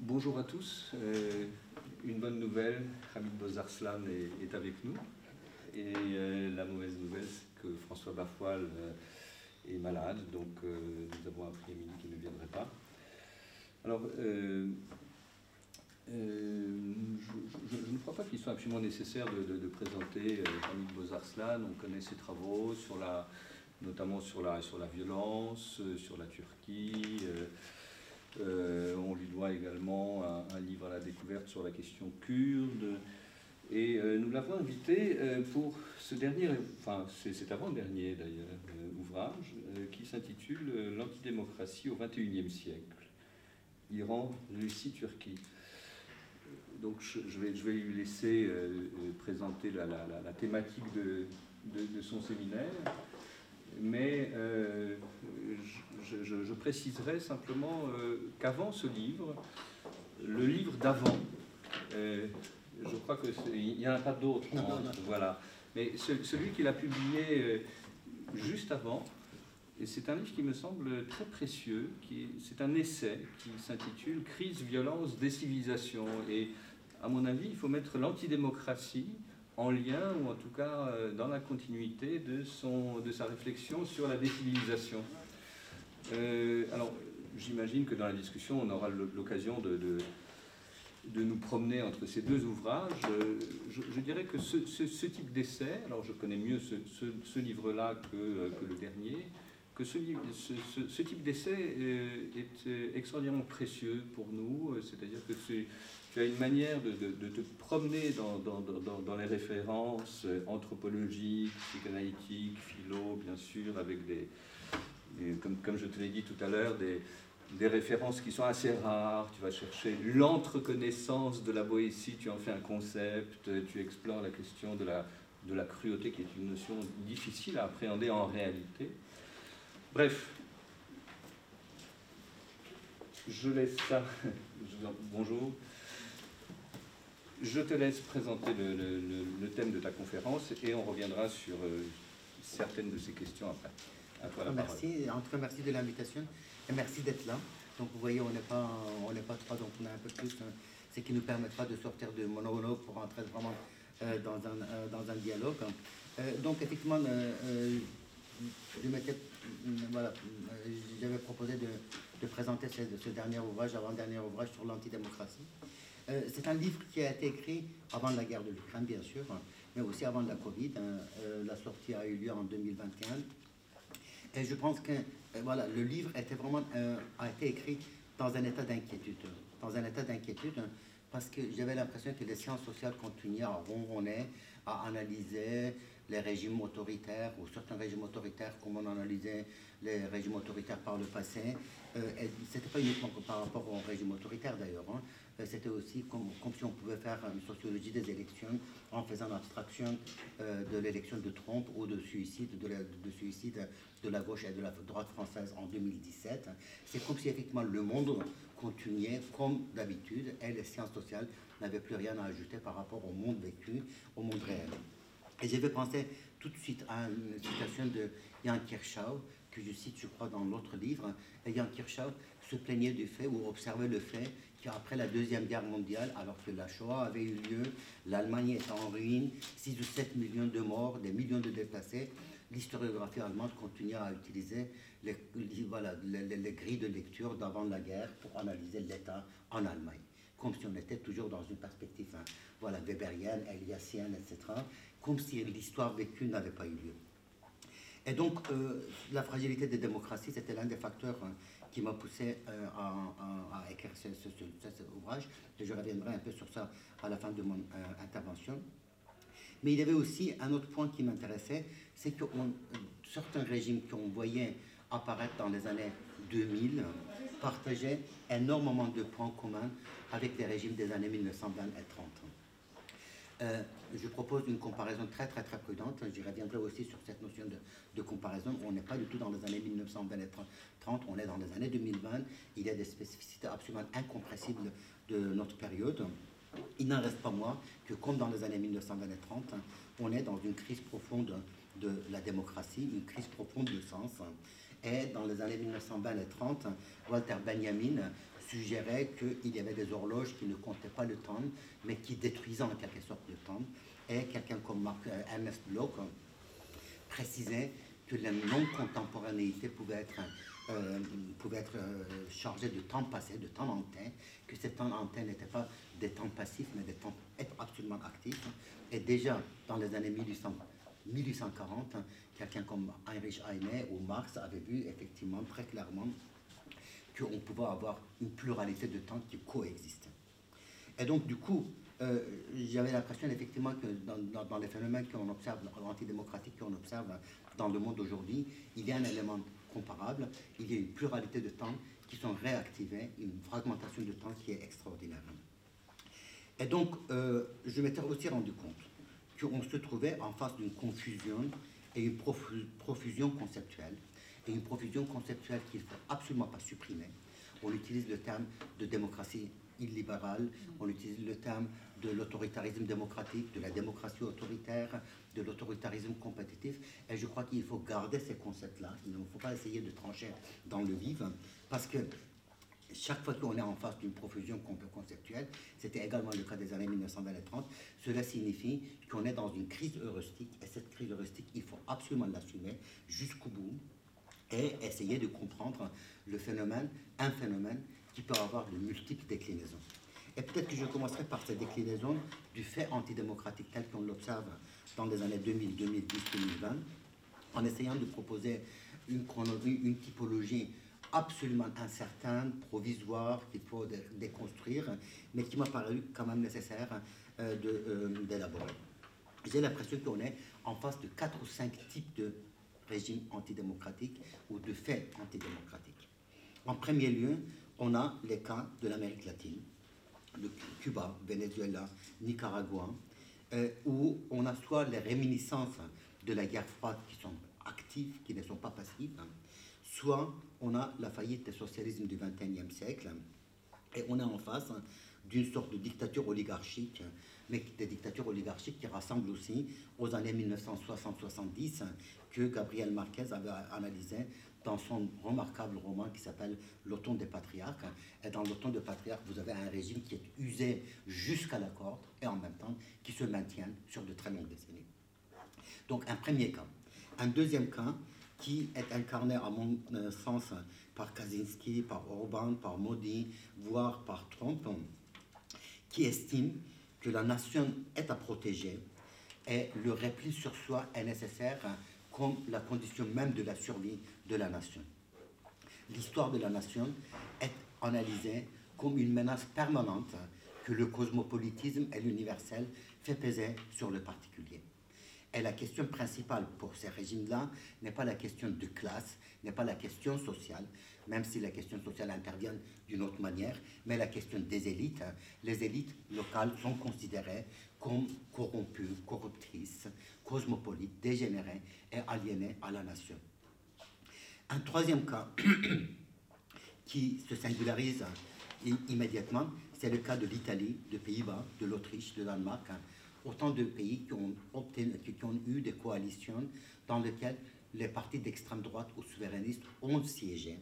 Bonjour à tous. Euh, une bonne nouvelle, Hamid Bozarslan est, est, avec nous. Et euh, la mauvaise nouvelle, c'est que François Bafoil euh, est malade, donc nous avons appris Émilie qu'il ne viendrait pas. Alors, je, ne crois pas qu'il soit absolument nécessaire de, présenter Hamid Bozarslan. On connaît ses travaux, notamment sur la, sur la violence, sur la Turquie. Euh, on lui doit également un, livre à la découverte sur la question kurde. Et euh, nous l'avons invité euh, pour ce dernier, enfin avant-dernier d'ailleurs, ouvrage qui s'intitule L'antidémocratie au XXIe siècle, Iran, Russie, Turquie. Donc je, vais, lui laisser présenter la, thématique de, son séminaire mais euh, je, préciserai simplement euh, qu'avant ce livre, le livre d'avant, euh, je crois qu'il n'y en a pas d'autre, voilà, mais celui qu'il a publié juste avant, et c'est un livre qui me semble très précieux, c'est un essai qui s'intitule Crise, violence, décivilisation. Et à mon avis, il faut mettre l'antidémocratie en lien, ou en tout cas euh, dans la continuité de, son, de sa réflexion sur la décivilisation. Euh, alors, j'imagine que dans la discussion, on aura l'occasion de, de, nous promener entre ces deux ouvrages. Euh, je, dirais que ce, type d'essai, alors je connais mieux ce, ce livre-là que, que, le dernier, que ce type d'essai est extraordinairement précieux pour nous, c'est-à-dire que c'est tu as une manière de, te promener dans, les références anthropologiques, psychanalytiques, philo, bien sûr, avec des, comme, comme, je te l'ai dit tout à l'heure, des, des, références qui sont assez rares. Tu vas chercher l'entreconnaissance de la Boétie, tu en fais un concept, tu explores la question de la, de la cruauté, qui est une notion difficile à appréhender en réalité. Bref, je laisse ça. Bonjour. Je te laisse présenter le, thème de ta conférence et on reviendra sur euh, certaines de ces questions après. La merci. En tout cas, merci de l'invitation et merci d'être là. Donc, vous voyez, on n'est pas, pas trois, donc on a un peu plus, hein, ce qui nous permettra de sortir de monologue pour entrer vraiment euh, dans, un, euh, dans un dialogue. donc, effectivement, j'avais proposé de, de présenter ce, ce dernier ouvrage, avant-dernier ouvrage sur l'antidémocratie. Euh, c'est un livre qui a été écrit avant la guerre de l'Ukraine, bien sûr, mais aussi avant la Covid. Hein. Euh, la sortie a eu lieu en 2021. Et je pense que euh, voilà, le livre a été écrit dans un état d'inquiétude. Dans un état d'inquiétude, hein, parce que j'avais l'impression que les sciences sociales continuaient à ronronner, à analyser les régimes autoritaires ou certains régimes autoritaires comme on analysait les régimes autoritaires par le passé. Euh, C'était pas uniquement par rapport au régime autoritaire d'ailleurs. Hein. Euh, c'était aussi comme, si on pouvait faire une sociologie des élections en faisant abstraction euh, de l'élection de Trump ou de suicide de, la, de la gauche et de la droite française en 2017. C'est comme si effectivement le monde continuait comme d'habitude et les sciences sociales n'avaient plus rien à ajouter par rapport au monde vécu, au monde réel. Et j'avais pensé tout de suite à une citation de Jan Kirchhoff, que je cite, je crois, dans l'autre livre. Et Jan Kirchhoff se plaignait du fait, ou observait le fait, qu'après la Deuxième Guerre mondiale, alors que la Shoah avait eu lieu, l'Allemagne était en ruine, 6 ou 7 millions de morts, des millions de déplacés, l'historiographie allemande continuait à utiliser les, voilà, les, grilles de lecture d'avant la guerre pour analyser l'État en Allemagne, comme si on était toujours dans une perspective hein, voilà, weberienne, eliassienne, etc., comme si l'histoire vécue n'avait pas eu lieu. Et donc, euh, la fragilité des démocraties, c'était l'un des facteurs hein, qui m'a poussé euh, à, écrire ce, ouvrage. Et je reviendrai un peu sur ça à la fin de mon euh, intervention. Mais il y avait aussi un autre point qui m'intéressait, c'est que certains régimes qu'on voyait apparaître dans les années 2000 partageaient énormément de points communs avec les régimes des années 1920 et 30. Euh, je propose une comparaison très très très prudente. J'y reviendrai aussi sur cette notion de, comparaison. On n'est pas du tout dans les années 1920 et 30, on est dans les années 2020. Il y a des spécificités absolument incompressibles de notre période. Il n'en reste pas moins que comme dans les années 1920 et 30, on est dans une crise profonde de la démocratie, une crise profonde de sens. Et dans les années 1920 et 30, Walter Benjamin suggérait qu'il y avait des horloges qui ne comptaient pas le temps, mais qui détruisaient en quelque sorte le temps. Et quelqu'un comme Mark, euh, Ernest Bloch précisait que la non-contemporanéité pouvait être, euh, être euh, chargée de temps passé, de temps antenne, que ces temps antenne n'étaient pas des temps passifs, mais des temps absolument actifs. Et déjà, dans les années 1800, 1840, quelqu'un comme Heinrich Heine ou Marx avait vu effectivement très clairement qu'on pouvait avoir une pluralité de temps qui coexistent. Et donc, du coup, euh, j'avais l'impression effectivement que dans, les phénomènes qu'on observe, antidémocratiques qu'on observe dans le monde aujourd'hui, il y a un élément comparable, il y a une pluralité de temps qui sont réactivés, une fragmentation de temps qui est extraordinaire. Et donc, euh, je m'étais aussi rendu compte qu'on se trouvait en face d'une confusion et une profusion conceptuelle et une profusion conceptuelle qu'il ne faut absolument pas supprimer. On utilise le terme de démocratie illibérale, on utilise le terme de l'autoritarisme démocratique, de la démocratie autoritaire, de l'autoritarisme compétitif. Et je crois qu'il faut garder ces concepts-là. Il ne faut pas essayer de trancher dans le vif, parce que chaque fois qu'on est en face d'une profusion conceptuelle, c'était également le cas des années 1920 et 30, cela signifie qu'on est dans une crise heuristique, et cette crise heuristique, il faut absolument l'assumer jusqu'au bout, et essayer de comprendre le phénomène, un phénomène qui peut avoir de multiples déclinaisons. Et peut-être que je commencerai par ces déclinaisons du fait antidémocratique tel qu'on l'observe dans les années 2000, 2010, 2020, en essayant de proposer une, une typologie absolument incertaine, provisoire, qu'il faut déconstruire, mais qui m'a paru quand même nécessaire euh, euh, d'élaborer. J'ai l'impression qu'on est en face de quatre ou cinq types de régime antidémocratique ou de fait antidémocratique. En premier lieu, on a les cas de l'Amérique latine, de Cuba, Venezuela, Nicaragua, euh, où on a soit les réminiscences de la guerre froide qui sont actives, qui ne sont pas passives, soit on a la faillite des socialismes du XXIe siècle, et on est en face d'une sorte de dictature oligarchique, mais des dictatures oligarchiques qui rassemblent aussi aux années 1960-70, que Gabriel Marquez avait analysé dans son remarquable roman qui s'appelle L'automne des patriarques. Et dans L'automne des patriarques, vous avez un régime qui est usé jusqu'à la corde et en même temps qui se maintient sur de très longues décennies. Donc un premier cas. Un deuxième cas qui est incarné à mon euh, sens par Kaczynski, par Orban, par Modi, voire par Trump, qui estime que la nation est à protéger et le repli sur soi est nécessaire comme la condition même de la survie de la nation. L'histoire de la nation est analysée comme une menace permanente que le cosmopolitisme et l'universel fait peser sur le particulier. Et la question principale pour ces régimes-là n'est pas la question de classe, n'est pas la question sociale, même si la question sociale intervient d'une autre manière, mais la question des élites. Les élites locales sont considérées comme corrompues, corruptrices, cosmopolites, dégénérées et aliénées à la nation. Un troisième cas qui se singularise immédiatement, c'est le cas de l'Italie, des Pays-Bas, de l'Autriche, de Danemark, autant de pays qui ont, qui ont eu des coalitions dans lesquelles les partis d'extrême droite ou souverainistes ont siégé,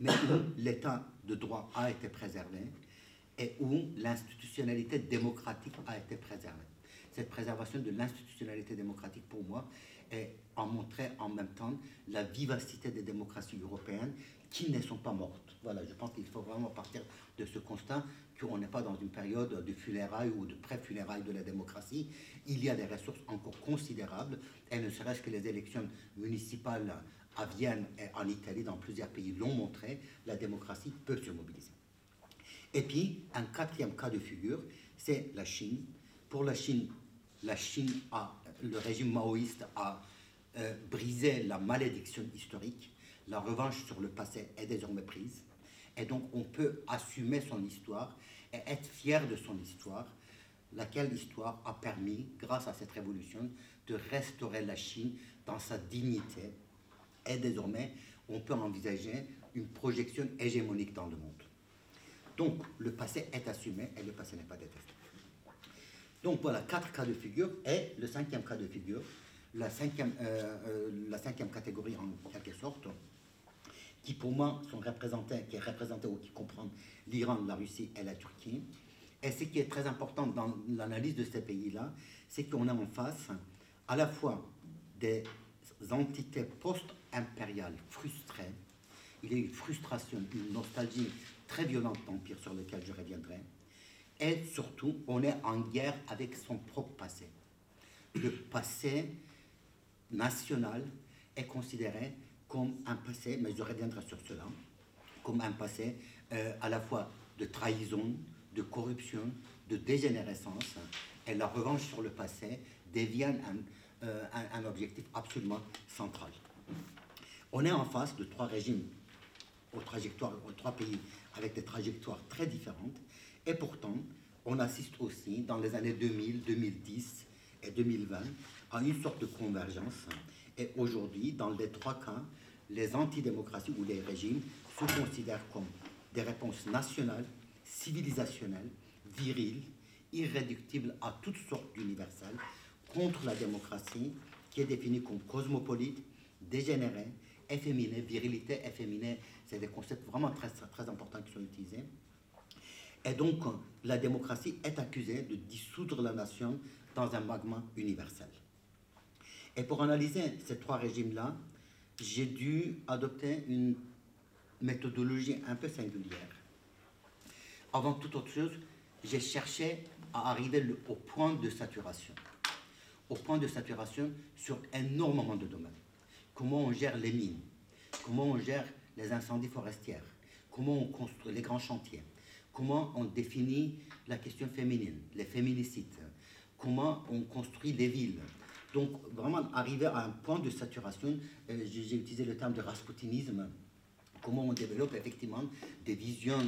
mais où l'état de droit a été préservé et où l'institutionnalité démocratique a été préservée. Cette préservation de l'institutionnalité démocratique, pour moi, est en montrer en même temps la vivacité des démocraties européennes qui ne sont pas mortes. Voilà, je pense qu'il faut vraiment partir de ce constat qu'on n'est pas dans une période de funérailles ou de pré-funérailles de la démocratie. Il y a des ressources encore considérables, et ne serait-ce que les élections municipales à Vienne et en Italie, dans plusieurs pays, l'ont montré, la démocratie peut se mobiliser. Et puis, un quatrième cas de figure, c'est la Chine. Pour la Chine, la Chine a, le régime maoïste a euh, brisé la malédiction historique. La revanche sur le passé est désormais prise. Et donc, on peut assumer son histoire et être fier de son histoire, laquelle histoire a permis, grâce à cette révolution, de restaurer la Chine dans sa dignité. Et désormais, on peut envisager une projection hégémonique dans le monde. Donc, le passé est assumé et le passé n'est pas détesté. Donc voilà, quatre cas de figure. Et le cinquième cas de figure, la cinquième, euh, euh, la cinquième catégorie en quelque sorte, qui pour moi sont représentés, qui est représenté ou qui comprend l'Iran, la Russie et la Turquie. Et ce qui est très important dans l'analyse de ces pays-là, c'est qu'on a en face à la fois des entités post-impériales frustrées, il y a une frustration, une nostalgie très violente d'Empire sur lequel je reviendrai, et surtout, on est en guerre avec son propre passé. Le passé national est considéré comme un passé, mais je reviendrai sur cela, comme un passé euh, à la fois de trahison, de corruption, de dégénérescence, et la revanche sur le passé devient un, euh, un, objectif absolument central. On est en face de trois régimes aux trajectoires, aux trois pays avec des trajectoires très différentes, et pourtant, on assiste aussi dans les années 2000, 2010 et 2020 à une sorte de convergence. Et aujourd'hui, dans les trois cas, les antidémocraties ou les régimes se considèrent comme des réponses nationales, civilisationnelles, viriles, irréductibles à toutes sortes d'universels, contre la démocratie qui est définie comme cosmopolite, dégénérée, efféminée, virilité, efféminée, c'est des concepts vraiment très, très importants qui sont utilisés. Et donc, la démocratie est accusée de dissoudre la nation dans un magma universel. Et pour analyser ces trois régimes-là, j'ai dû adopter une méthodologie un peu singulière. Avant toute autre chose, j'ai cherché à arriver au point de saturation. Au point de saturation sur énormément de domaines. Comment on gère les mines, comment on gère les incendies forestiers, comment on construit les grands chantiers, comment on définit la question féminine, les féminicides, comment on construit les villes? Donc vraiment arriver à un point de saturation, euh, j'ai utilisé le terme de rasputinisme, comment on développe effectivement des visions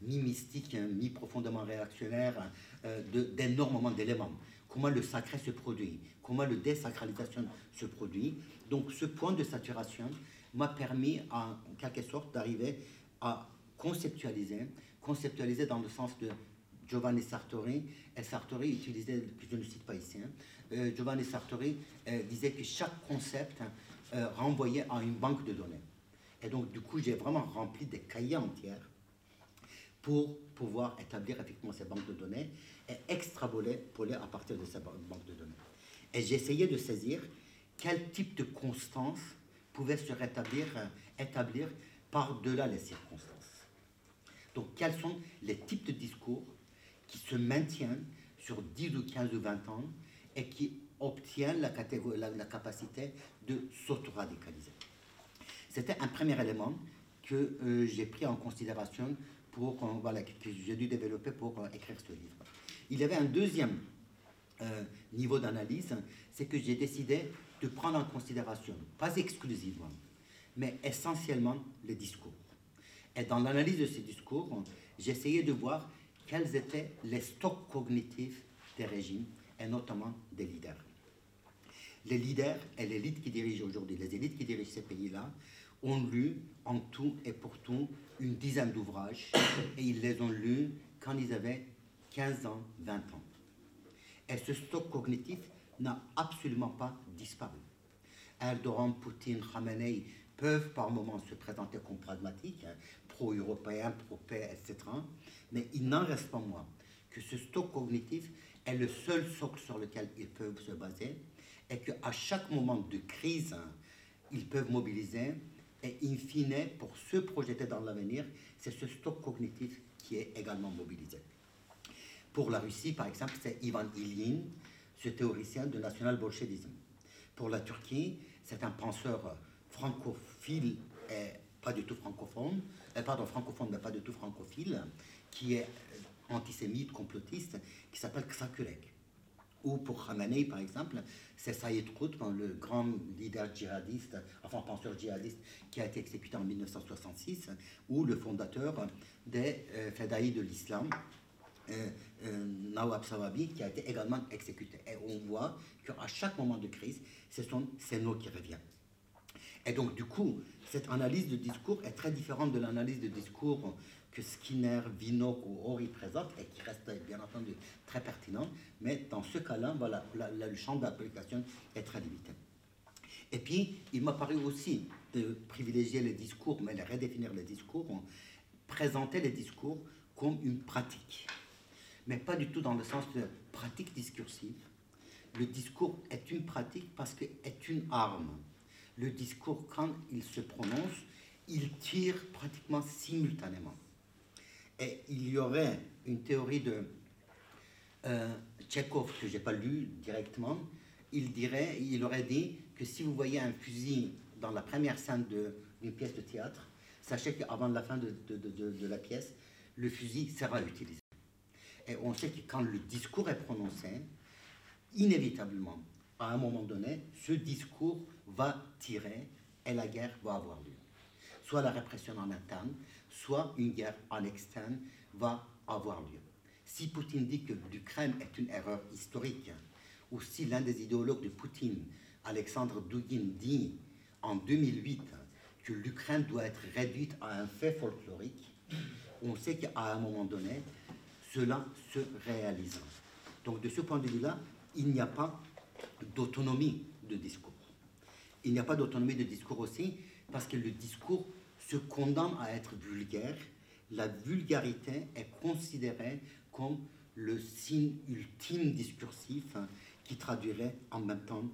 mi-mystiques, mi-profondément réactionnaires euh, d'énormément d'éléments. Comment le sacré se produit, comment le désacralisation se produit. Donc ce point de saturation m'a permis en quelque sorte d'arriver à conceptualiser, conceptualiser dans le sens de Giovanni Sartori, et Sartori utilisait, je ne cite pas ici, hein, euh, Giovanni Sartori euh, disait que chaque concept euh, renvoyait à une banque de données. Et donc, du coup, j'ai vraiment rempli des cahiers entiers pour pouvoir établir effectivement ces banques de données et extrapoler à partir de ces banques de données. Et essayé de saisir quel type de constance pouvait se rétablir, établir par-delà les circonstances. Donc, quels sont les types de discours qui se maintiennent sur 10 ou 15 ou 20 ans et qui obtiennent la, capacité de s'auto-radicaliser? C'était un premier élément que euh, j'ai pris en considération pour, euh, voilà, que, j'ai dû développer pour euh, écrire ce livre. Il y avait un deuxième niveau d'analyse, c'est que j'ai décidé de prendre en considération, pas exclusivement, mais essentiellement les discours. Et dans l'analyse de ces discours, essayé de voir quels étaient les stocks cognitifs des régimes et notamment des leaders. Les leaders et l'élite qui dirige aujourd'hui, les élites qui dirigent ces pays-là, ont lu en tout et pour tout une dizaine d'ouvrages et ils les ont lus quand ils avaient 15 ans, 20 ans. Et ce stock cognitif n'a absolument pas disparu. Erdogan, Poutine, Khamenei peuvent par moments se présenter comme pragmatiques, hein, pro-européens, pro-paix, etc. Mais il n'en reste pas moins que ce stock cognitif est le seul socle sur lequel ils peuvent se baser et qu'à chaque moment de crise, ils peuvent mobiliser et in fine, pour se projeter dans l'avenir, c'est ce stock cognitif qui est également mobilisé. Pour la Russie, par exemple, c'est Ivan Ilyin, ce théoricien de national-bolchevisme. Pour la Turquie, c'est un penseur francophile et pas du tout francophone, euh, pardon, francophone mais pas du tout francophile, qui est antisémite, complotiste, qui s'appelle Ksakurek. Ou pour Khamenei, par exemple, c'est Saïd Qutb, le grand leader djihadiste, enfin penseur djihadiste, qui a été exécuté en 1966, ou le fondateur des euh, de l'islam, Nawab Sawabi, qui a été également exécuté. Et on voit qu'à chaque moment de crise, ce sont ces noms qui reviennent. Et donc, du coup, cette analyse de discours est très différente de l'analyse de discours que Skinner, Vinok ou Ori présentent et qui reste bien entendu très pertinent, mais dans ce cas-là, voilà, le champ d'application est très limité. Et puis, il m'a paru aussi de privilégier les discours, mais de redéfinir les discours, présenter les discours comme une pratique. Mais pas du tout dans le sens de pratique discursive. Le discours est une pratique parce qu'il est une arme. Le discours, quand il se prononce, il tire pratiquement simultanément. Et il y aurait une théorie de euh, que je n'ai pas lu directement. Il dirait, il aurait dit que si vous voyez un fusil dans la première scène d'une pièce de théâtre, sachez qu'avant la fin de, la pièce, le fusil sera utilisé. Et on sait que quand le discours est prononcé, inévitablement, à un moment donné, ce discours va tirer et la guerre va avoir lieu. Soit la répression en interne, soit une guerre en externe va avoir lieu. Si Poutine dit que l'Ukraine est une erreur historique, ou si l'un des idéologues de Poutine, Alexandre Dugin, dit en 2008 que l'Ukraine doit être réduite à un fait folklorique, on sait qu'à un moment donné, cela se réalisera. Donc de ce point de vue-là, il n'y a pas d'autonomie de discours. Il n'y a pas d'autonomie de discours aussi parce que le discours se condamne à être vulgaire. La vulgarité est considérée comme le signe ultime discursif hein, qui traduirait en même temps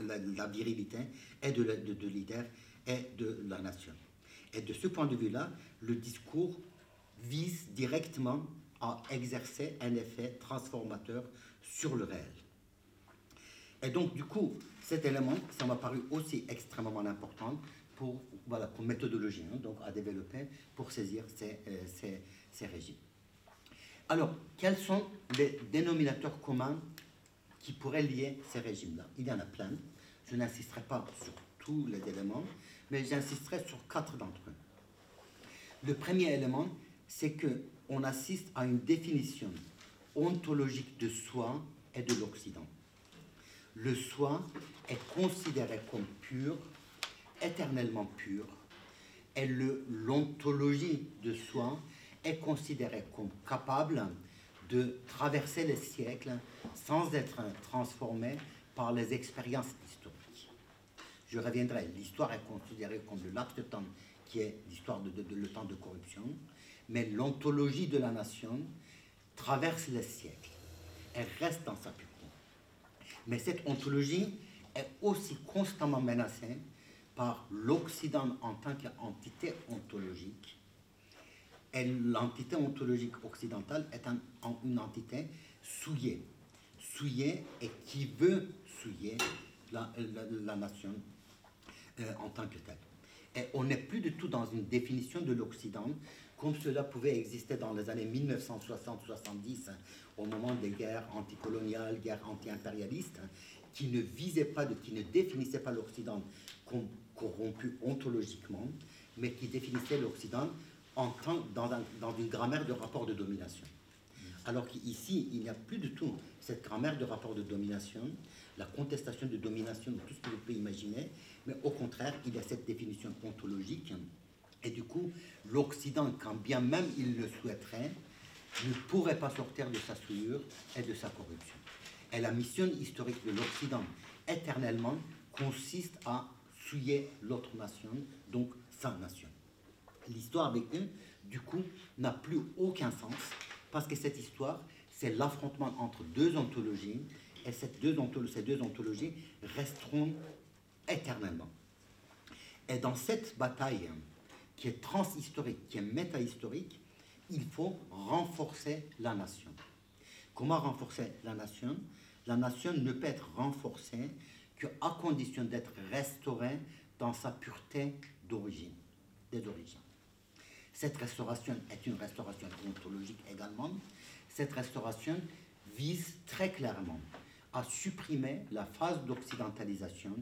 la, virilité et de, de, de leader et de la nation. Et de ce point de vue-là, le discours vise directement à exercer un effet transformateur sur le réel. Et donc, du coup, cet élément, ça m'a paru aussi extrêmement important pour, voilà, pour méthodologie, hein, donc à développer pour saisir euh, ces, ces régimes. Alors, quels sont les dénominateurs communs qui pourraient lier ces régimes-là? Il y en a plein. Je n'insisterai pas sur tous les éléments, mais j'insisterai sur quatre d'entre eux. Le premier élément, c'est que on assiste à une définition ontologique de soi et de l'Occident. Le soi est considéré comme pur, éternellement pur, et l'ontologie de soi est considérée comme capable de traverser les siècles sans être transformée par les expériences historiques. Je reviendrai, l'histoire est considérée comme le laps de temps qui est l'histoire de, le temps de corruption, mais l'ontologie de la nation traverse les siècles. Elle reste dans sa pureté. Mais cette ontologie est aussi constamment menacée par l'Occident en tant qu'entité ontologique. Et l'entité ontologique occidentale est une entité souillée. Souillée et qui veut souiller la, nation euh, en tant que telle. Et on n'est plus du tout dans une définition de l'Occident comme cela pouvait exister dans les années 1960-70, au moment des guerres anticoloniales, guerres anti-impérialistes, qui ne visaient pas, qui ne définissaient pas l'Occident comme corrompu ontologiquement, mais qui définissaient l'Occident en tant, dans, dans une grammaire de rapport de domination. Alors qu'ici, il n'y a plus du tout cette grammaire de rapport de domination, la contestation de domination, tout ce que vous pouvez imaginer, mais au contraire, il y a cette définition ontologique et du coup, l'Occident, quand bien même il le souhaiterait, ne pourrait pas sortir de sa souillure et de sa corruption. Et la mission historique de l'Occident, éternellement, consiste à souiller l'autre nation, donc sa nation. L'histoire avec eux, du coup, n'a plus aucun sens, parce que cette histoire, c'est l'affrontement entre deux ontologies, et ces deux, ces deux ontologies resteront éternellement. Et dans cette bataille qui est transhistorique, qui est métahistorique, il faut renforcer la nation. Comment renforcer la nation? La nation ne peut être renforcée qu'à condition d'être restaurée dans sa pureté d'origine, des origines. Cette restauration est une restauration ontologique également. Cette restauration vise très clairement à supprimer la phase d'occidentalisation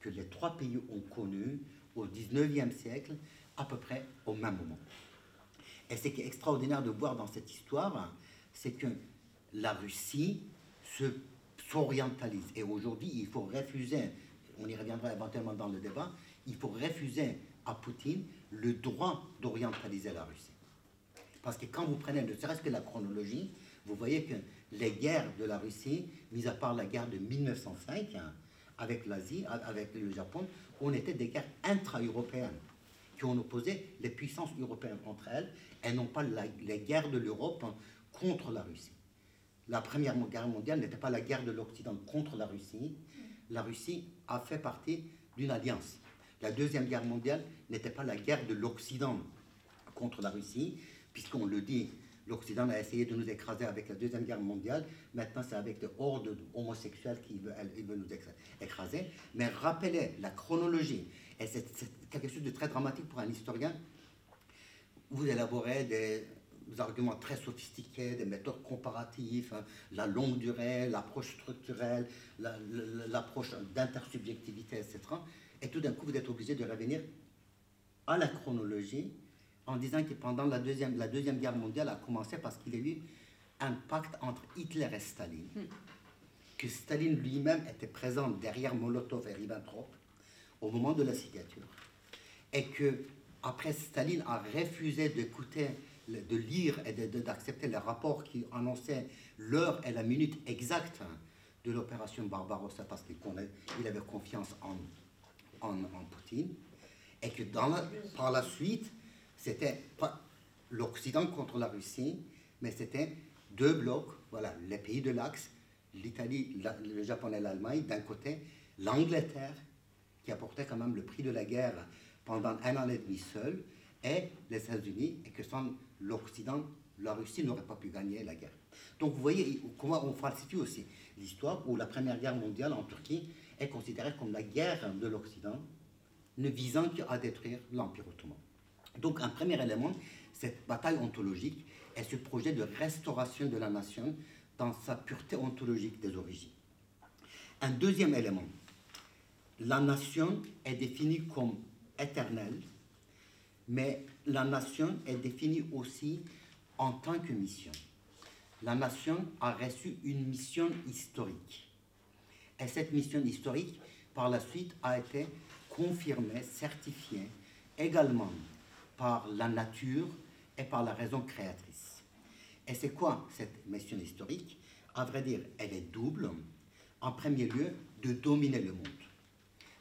que les trois pays ont connue au XIXe siècle à peu près au même moment. Et ce qui est extraordinaire de voir dans cette histoire, c'est que la Russie se s'orientalise. Et aujourd'hui, il faut refuser, on y reviendra éventuellement dans le débat, il faut refuser à Poutine le droit d'orientaliser la Russie. Parce que quand vous prenez ne serait-ce que la chronologie, vous voyez que les guerres de la Russie, mis à part la guerre de 1905, avec l'Asie, avec le Japon, on était des guerres intra-européennes ont opposé les puissances européennes entre elles et non pas les guerres de l'Europe contre la Russie. La Première Guerre mondiale n'était pas la guerre de l'Occident contre la Russie. La Russie a fait partie d'une alliance. La Deuxième Guerre mondiale n'était pas la guerre de l'Occident contre la Russie, puisqu'on le dit, l'Occident a essayé de nous écraser avec la Deuxième Guerre mondiale. Maintenant, c'est avec des hordes homosexuels qui veulent, nous écraser. Mais rappelez la chronologie. Et c'est quelque chose de très dramatique pour un historien. Vous élaborez des arguments très sophistiqués, des méthodes comparatives, hein, la longue durée, l'approche structurelle, l'approche d'intersubjectivité, etc. Et tout d'un coup, vous êtes obligé de revenir à la chronologie en disant que pendant la Deuxième, la deuxième Guerre mondiale a commencé parce qu'il y a eu un pacte entre Hitler et Staline. Hmm. Que Staline lui-même était présent derrière Molotov et Ribbentrop au moment de la signature. Et que après Staline a refusé d'écouter, de lire et d'accepter les rapports qui annonçaient l'heure et la minute exacte de l'opération Barbarossa parce qu'il il avait confiance en, en, en Poutine. Et que dans par la suite, c'était pas l'Occident contre la Russie, mais c'était deux blocs, voilà, les pays de l'Axe, l'Italie, le Japon et l'Allemagne d'un côté, l'Angleterre, qui apportait quand même le prix de la guerre pendant un an et demi seul, et les États-Unis, et que sans l'Occident, la Russie n'aurait pas pu gagner la guerre. Donc vous voyez comment on falsifie aussi l'histoire où la Première Guerre mondiale en Turquie est considérée comme la guerre de l'Occident, ne visant qu'à détruire l'Empire ottoman. Donc un premier élément, cette bataille ontologique est ce projet de restauration de la nation dans sa pureté ontologique des origines. Un deuxième élément, la nation est définie comme éternelle, mais la nation est définie aussi en tant que mission. La nation a reçu une mission historique. Et cette mission historique, par la suite, a été confirmée, certifiée également par la nature et par la raison créatrice. Et c'est quoi cette mission historique? À vrai dire, elle est double. En premier lieu, de dominer le monde.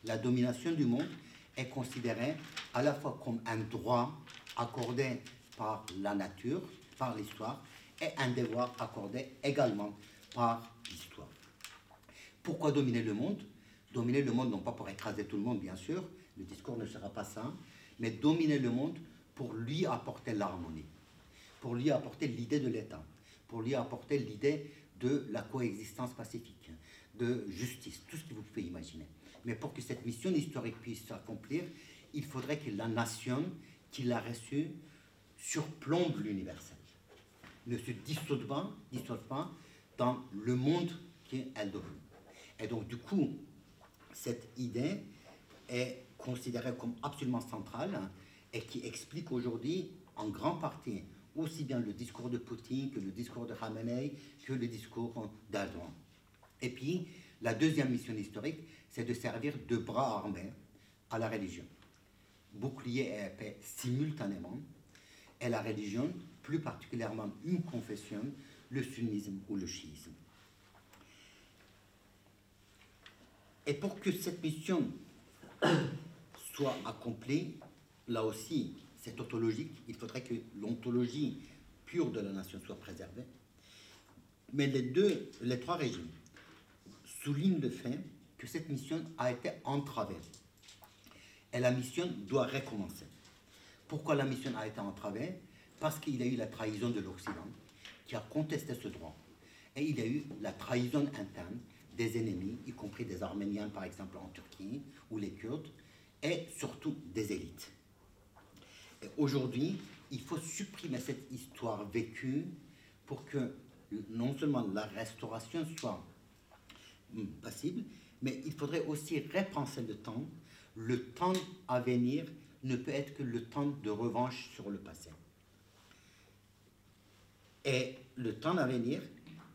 La domination du monde est considérée à la fois comme un droit accordé par la nature, par l'histoire, et un devoir accordé également par l'histoire. Pourquoi dominer le monde? Dominer le monde non pas pour écraser tout le monde, bien sûr, le discours ne sera pas ça, mais dominer le monde pour lui apporter l'harmonie, pour lui apporter l'idée de l'État, pour lui apporter l'idée de la coexistence pacifique, de justice, tout ce que vous pouvez imaginer. Mais pour que cette mission historique puisse s'accomplir, il faudrait que la nation qui l'a reçue surplombe l'universel, ne se dissolve pas, dissolve pas dans le monde qu'elle domine. Et donc, du coup, cette idée est considérée comme absolument centrale et qui explique aujourd'hui en grande partie aussi bien le discours de Poutine que le discours de Khamenei que le discours d'Erdogan. Et puis, la deuxième mission historique, c'est de servir de bras armés à la religion. Bouclier et épée simultanément, et la religion, plus particulièrement une confession, le sunnisme ou le chiisme. Et pour que cette mission soit accomplie, là aussi, c'est ontologique. Il faudrait que l'ontologie pure de la nation soit préservée. Mais les deux, les trois régimes soulignent le fait que cette mission a été entravée. Et la mission doit recommencer. Pourquoi la mission a été entravée? Parce qu'il y a eu la trahison de l'Occident qui a contesté ce droit. Et il y a eu la trahison interne des ennemis, y compris des Arméniens par exemple en Turquie, ou les Kurdes, et surtout des élites. Aujourd'hui, il faut supprimer cette histoire vécue pour que non seulement la restauration soit possible, mais il faudrait aussi repenser le temps. Le temps à venir ne peut être que le temps de revanche sur le passé. Et le temps à venir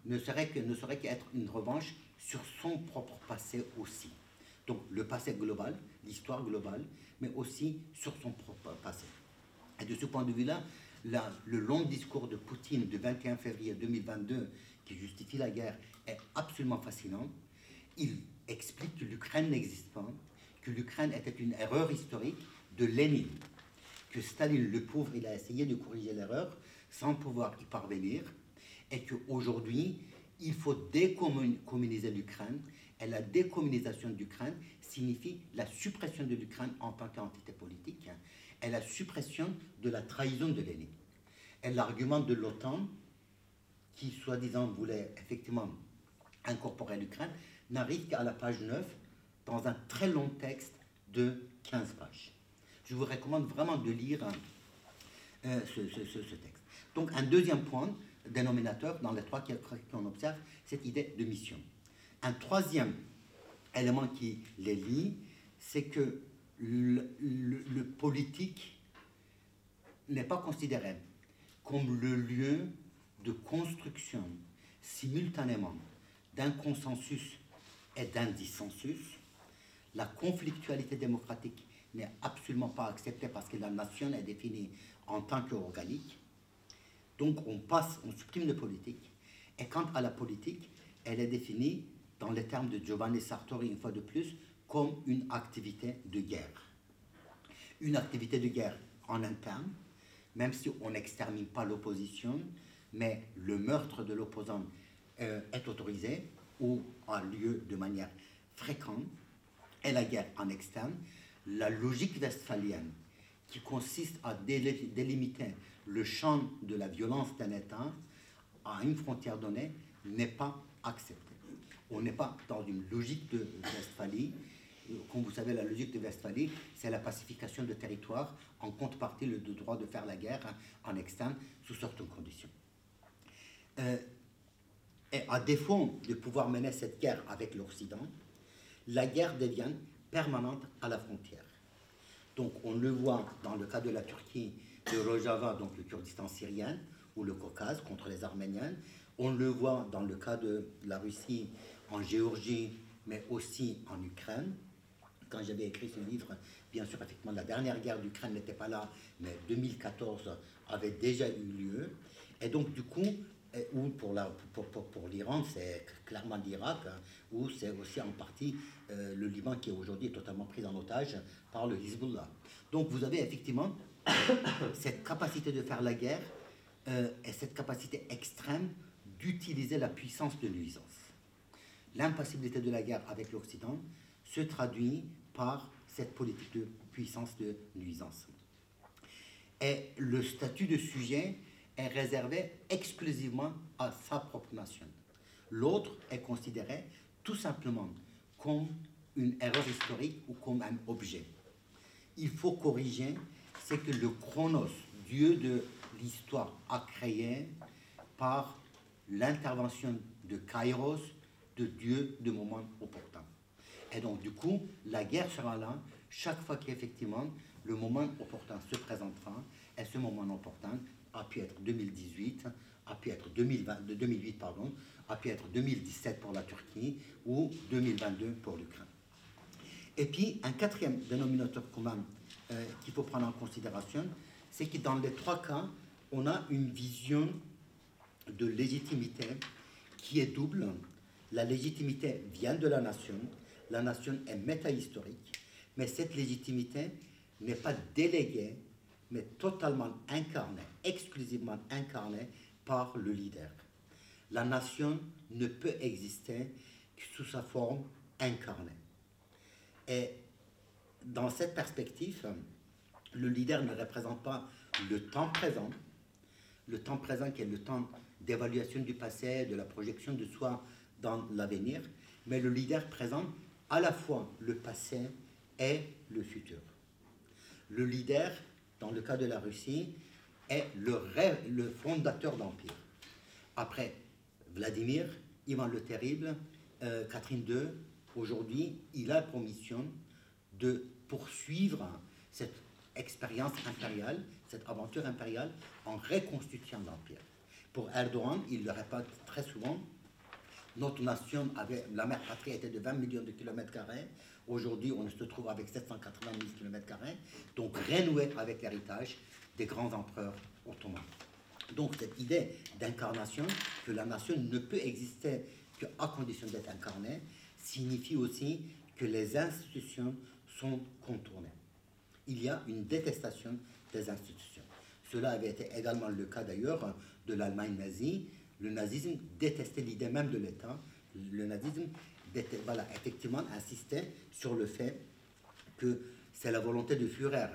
ne serait que ne qu'être une revanche sur son propre passé aussi. Donc le passé global, l'histoire globale, mais aussi sur son propre passé. Et de ce point de vue-là, le long discours de Poutine du 21 février 2022 qui justifie la guerre est absolument fascinant. il explique que l'Ukraine n'existe pas, que l'Ukraine était une erreur historique de Lénine, que Staline, le pauvre, il a essayé de corriger l'erreur sans pouvoir y parvenir, et qu'aujourd'hui, il faut décommuniser l'Ukraine, et la décommunisation de l'Ukraine signifie la suppression de l'Ukraine en tant qu'entité politique et la suppression de la trahison de Lénine. Et l'argument de l'OTAN, qui soi-disant voulait effectivement incorporer l'Ukraine, n'arrive qu'à la page 9 dans un très long texte de 15 pages. Je vous recommande vraiment de lire euh, ce, texte. Donc un deuxième point, dénominateur dans les trois qu'on observe, cette idée de mission. Un troisième élément qui les lie, c'est que le politique n'est pas considéré comme le lieu de construction simultanément d'un consensus et d'un dissensus. La conflictualité démocratique n'est absolument pas acceptée parce que la nation est définie en tant qu'organique. Donc on passe, on supprime le politique. Et quant à la politique, elle est définie dans les termes de Giovanni Sartori, une fois de plus, comme une activité de guerre. Une activité de guerre en interne, même si on n'extermine pas l'opposition, mais le meurtre de l'opposant euh, est autorisé ou a lieu de manière fréquente, et la guerre en externe, la logique westphalienne qui consiste à délimiter le champ de la violence d'un État à une frontière donnée n'est pas acceptée. On n'est pas dans une logique de Westphalie. Comme vous savez, la logique de Westphalie, c'est la pacification de territoire en contrepartie le droit de faire la guerre en externe sous certaines conditions. Euh, et à défaut de pouvoir mener cette guerre avec l'Occident, la guerre devient permanente à la frontière. Donc on le voit dans le cas de la Turquie, de Rojava, donc le Kurdistan syrien, ou le Caucase contre les Arméniens. On le voit dans le cas de la Russie en Géorgie, mais aussi en Ukraine. Quand j'avais écrit ce livre, bien sûr, effectivement, la dernière guerre d'Ukraine n'était pas là, mais 2014 avait déjà eu lieu. Et donc, du coup, ou pour, pour, l'Iran, c'est clairement l'Irak, hein, ou c'est aussi en partie euh, le Liban qui aujourd'hui est totalement pris en otage par le Hezbollah. Donc vous avez effectivement cette capacité de faire la guerre euh, et cette capacité extrême d'utiliser la puissance de nuisance. L'impassibilité de la guerre avec l'Occident se traduit par cette politique de puissance de nuisance. Et le statut de sujet est réservé exclusivement à sa propre nation. L'autre est considéré tout simplement comme une erreur historique ou comme un objet. Il faut corriger ce que le chronos, Dieu de l'histoire, a créé par l'intervention de Kairos, de Dieu de moment opportun. Et donc, du coup, la guerre sera là chaque fois qu'effectivement le moment opportun se présentera, et ce moment opportun a pu être 2018, a pu être 2020, 2008, pardon, a pu être 2017 pour la Turquie ou 2022 pour l'Ukraine. Et puis, un quatrième dénominateur commun euh, qu'il faut prendre en considération, c'est que dans les trois cas, on a une vision de légitimité qui est double. La légitimité vient de la nation, la nation est métahistorique, mais cette légitimité n'est pas déléguée, mais totalement incarnée, exclusivement incarnée par le leader. La nation ne peut exister que sous sa forme incarnée. Et dans cette perspective, le leader ne représente pas le temps présent, le temps présent qui est le temps d'évaluation du passé, de la projection de soi dans l'avenir, mais le leader présente à la fois le passé et le futur. Le leader, dans le cas de la Russie, est le, fondateur d'empire. Après Vladimir, Ivan le Terrible, euh, Catherine II, aujourd'hui, il a pour mission de poursuivre cette expérience impériale, cette aventure impériale, en reconstituant l'empire. Pour Erdogan, il le répète très souvent, notre nation avait, la mère patrie était de 20 millions de kilomètres carrés. Aujourd'hui, on se trouve avec 780 000 kilomètres carrés. Donc, renouer avec l'héritage des grands empereurs ottomans. Donc, cette idée d'incarnation, que la nation ne peut exister qu'à condition d'être incarnée, signifie aussi que les institutions sont contournées. Il y a une détestation des institutions. Cela avait été également le cas d'ailleurs de l'Allemagne nazie. Le nazisme détestait l'idée même de l'État. Le nazisme, voilà, effectivement, insistait sur le fait que c'est la volonté de Führer,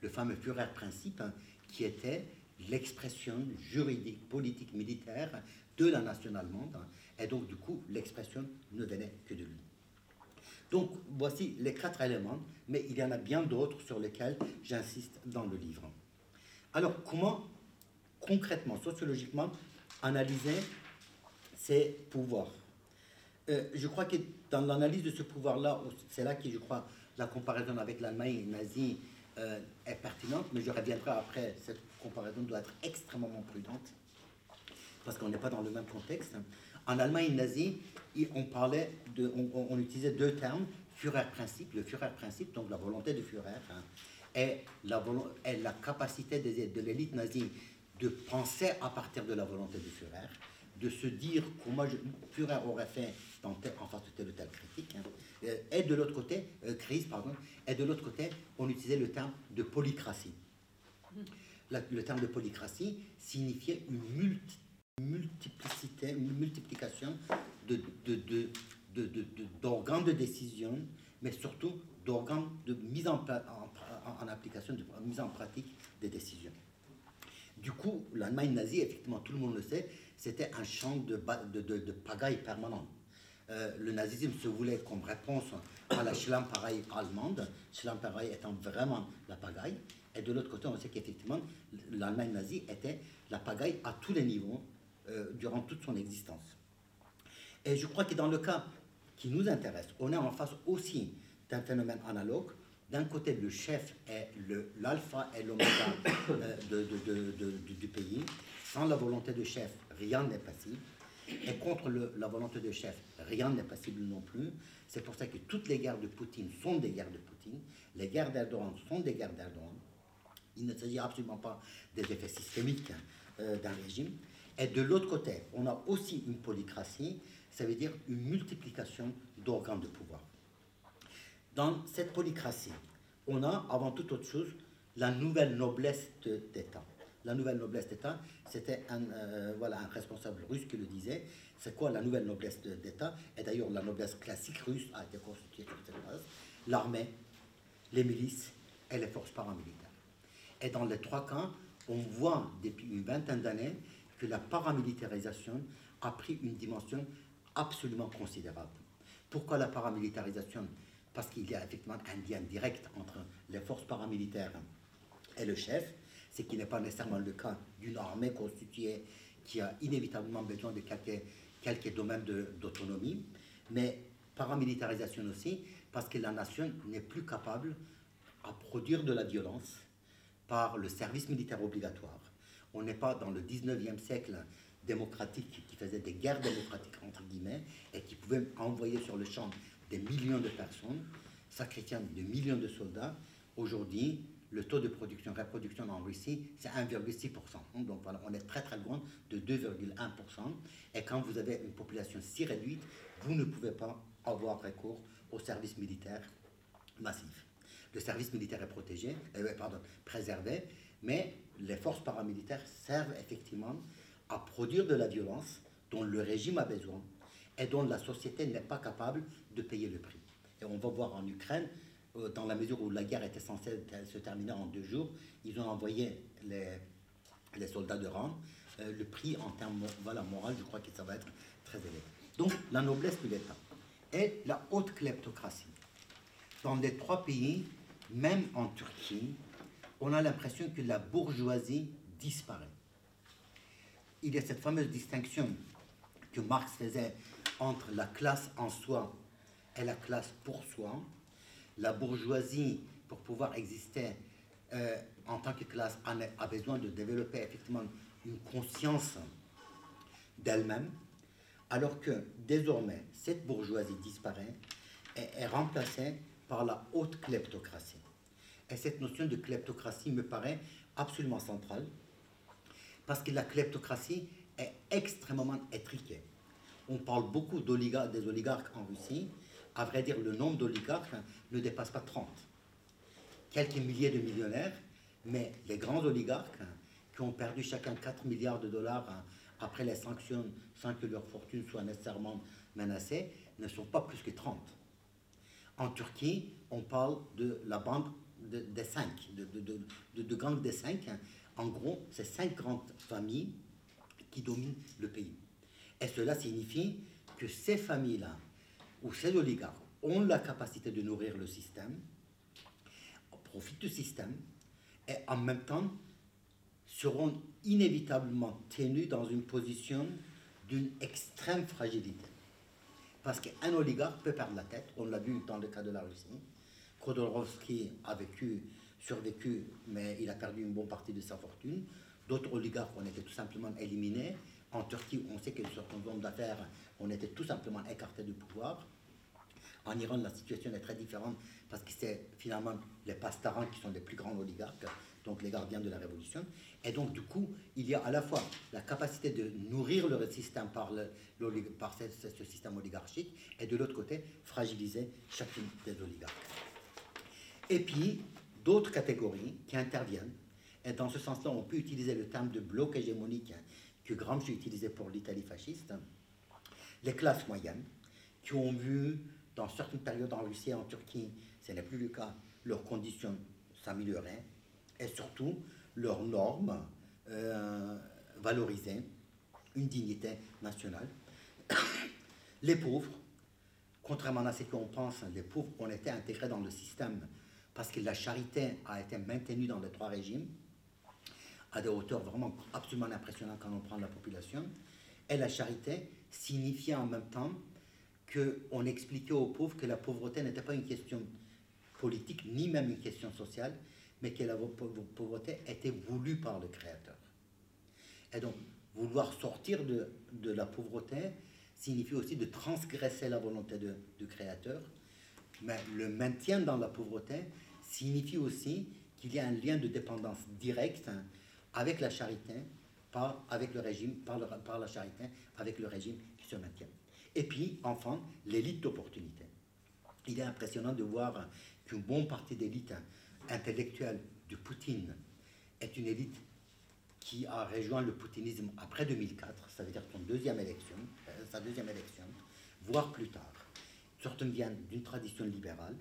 le fameux Führer-principe, hein, qui était l'expression juridique, politique, militaire de la nation allemande. Hein. et donc, du coup, l'expression ne venait que de lui. Donc, voici les quatre éléments, mais il y en a bien d'autres sur lesquels j'insiste dans le livre. Alors, comment concrètement, sociologiquement, analyser ces pouvoirs? Euh, Je crois que dans l'analyse de ce pouvoir-là, c'est là que je crois la comparaison avec l'Allemagne nazie euh, est pertinente, mais je reviendrai après. Cette comparaison doit être extrêmement prudente parce qu'on n'est pas dans le même contexte. En Allemagne nazie, on parlait on, utilisait deux termes Führer-principe, le Führer-principe, donc la volonté de Führer, hein, et, la, capacité de, de l'élite nazie de penser à partir de la volonté de Führer, de se dire comment je, Führer aurait fait en face de telle ou telle critique. Hein. Euh, et de l'autre côté, euh, crise, pardon, et de l'autre côté, on utilisait le terme de polycratie. le terme de polycratie signifiait une multiplicité, une multiplication de, de, d'organes de, décision, mais surtout d'organes de mise en, application, de mise en pratique des décisions. Du coup, l'Allemagne nazie, effectivement, tout le monde le sait, c'était un champ de, pagaille permanente. Euh, le nazisme se voulait comme réponse à la Schlamperei allemande, Schlamperei étant vraiment la pagaille. Et de l'autre côté, on sait qu'effectivement, l'Allemagne nazie était la pagaille à tous les niveaux euh, durant toute son existence. Et je crois que dans le cas qui nous intéresse, on est en face aussi d'un phénomène analogue. D'un côté, le chef est l'alpha et l'oméga euh, du pays. Sans la volonté du chef, rien n'est possible. Et contre la volonté du chef, rien n'est possible non plus. C'est pour ça que toutes les guerres de Poutine sont des guerres de Poutine. Les guerres d'Erdogan sont des guerres d'Erdogan. Il ne s'agit absolument pas des effets systémiques euh, d'un régime. Et de l'autre côté, on a aussi une polycratie, ça veut dire une multiplication d'organes de pouvoir. Dans cette polycratie, on a avant toute autre chose la nouvelle noblesse d'État la nouvelle noblesse d'État, c'était un, euh, voilà, un responsable russe qui le disait. C'est quoi la nouvelle noblesse d'État? Et d'ailleurs, la noblesse classique russe a été constituée sur cette base. L'armée, les milices et les forces paramilitaires. Et dans les trois cas, on voit depuis une vingtaine d'années que la paramilitarisation a pris une dimension absolument considérable. Pourquoi la paramilitarisation? Parce qu'il y a effectivement un lien direct entre les forces paramilitaires et le chef, ce qui n'est pas nécessairement le cas d'une armée constituée qui a inévitablement besoin de quelques, domaines d'autonomie, mais paramilitarisation aussi, parce que la nation n'est plus capable à produire de la violence par le service militaire obligatoire. On n'est pas dans le 19e siècle démocratique qui faisait des guerres démocratiques, entre guillemets, et qui pouvait envoyer sur le champ des millions de personnes, sacrifiant des millions de soldats. Aujourd'hui, le taux de production, reproduction en Russie, c'est 1,6%. Donc voilà, on est très très loin de 2,1%. Et quand vous avez une population si réduite, vous ne pouvez pas avoir recours au service militaire massif. Le service militaire est protégé, euh, pardon, préservé, mais les forces paramilitaires servent effectivement à produire de la violence dont le régime a besoin et dont la société n'est pas capable de payer le prix. Et on va voir en Ukraine dans la mesure où la guerre était censée se terminer en deux jours, ils ont envoyé les, soldats de rang. Euh, le prix en termes voilà, moral, je crois que ça va être très élevé. Donc la noblesse de l'État et la haute kleptocratie. Dans les trois pays, même en Turquie, on a l'impression que la bourgeoisie disparaît. Il y a cette fameuse distinction que Marx faisait entre la classe en soi et la classe pour soi la bourgeoisie, pour pouvoir exister euh, en tant que classe, a, besoin de développer effectivement une conscience d'elle-même, alors que désormais, cette bourgeoisie disparaît et est remplacée par la haute kleptocratie. Et cette notion de kleptocratie me paraît absolument centrale, parce que la kleptocratie est extrêmement étriquée. On parle beaucoup des oligarques en Russie, à vrai dire, le nombre d'oligarques ne dépasse pas 30. Quelques milliers de millionnaires, mais les grands oligarques qui ont perdu chacun 4 milliards de dollars après les sanctions sans que leur fortune soit nécessairement menacée, ne sont pas plus que 30. En Turquie, on parle de la bande des cinq, de, de, de, gang des cinq. En gros, c'est cinq grandes familles qui dominent le pays. Et cela signifie que ces familles-là, ou ces oligarques, ont la capacité de nourrir le système, profitent du système, et en même temps seront inévitablement tenus dans une position d'une extrême fragilité. Parce qu'un oligarque peut perdre la tête, on l'a vu dans le cas de la Russie. Khodorkovsky a vécu, survécu, mais il a perdu une bonne partie de sa fortune. D'autres oligarques ont été tout simplement éliminés. En Turquie, on sait que certains hommes d'affaires ont été tout simplement écartés du pouvoir. En Iran, la situation est très différente parce que c'est finalement les pastarans qui sont les plus grands oligarques, donc les gardiens de la révolution. Et donc, du coup, il y a à la fois la capacité de nourrir le système par, le, par ce, ce, système oligarchique, et de l'autre côté, fragiliser chacune des oligarques. Et puis, d'autres catégories qui interviennent. Et dans ce sens-là, on peut utiliser le terme de bloc hégémonique que Gramsci utilisait pour l'Italie fasciste. Les classes moyennes, qui ont vu dans certaines périodes en Russie et en Turquie, ce n'est plus le cas, leurs conditions s'améliorer et surtout leurs normes euh, valoriser une dignité nationale. les pauvres, contrairement à ce qu'on pense, les pauvres ont été intégrés dans le système parce que la charité a été maintenue dans les trois régimes à des hauteurs vraiment absolument impressionnantes quand on prend la population. Et la charité signifiait en même temps qu'on expliquait aux pauvres que la pauvreté n'était pas une question politique, ni même une question sociale, mais que la pauvreté était voulue par le Créateur. Et donc, vouloir sortir de, la pauvreté signifie aussi de transgresser la volonté de, du Créateur, mais le maintien dans la pauvreté signifie aussi qu'il y a un lien de dépendance directe avec la charité, avec le régime, par la charité, avec le régime qui se maintient. Et puis, enfin, l'élite d'opportunité. Il est impressionnant de voir qu'une bonne partie d'élite intellectuelle de Poutine est une élite qui a rejoint le poutinisme après 2004, ça veut dire son deuxième élection, euh, sa deuxième élection, voire plus tard. Certains viennent d'une tradition libérale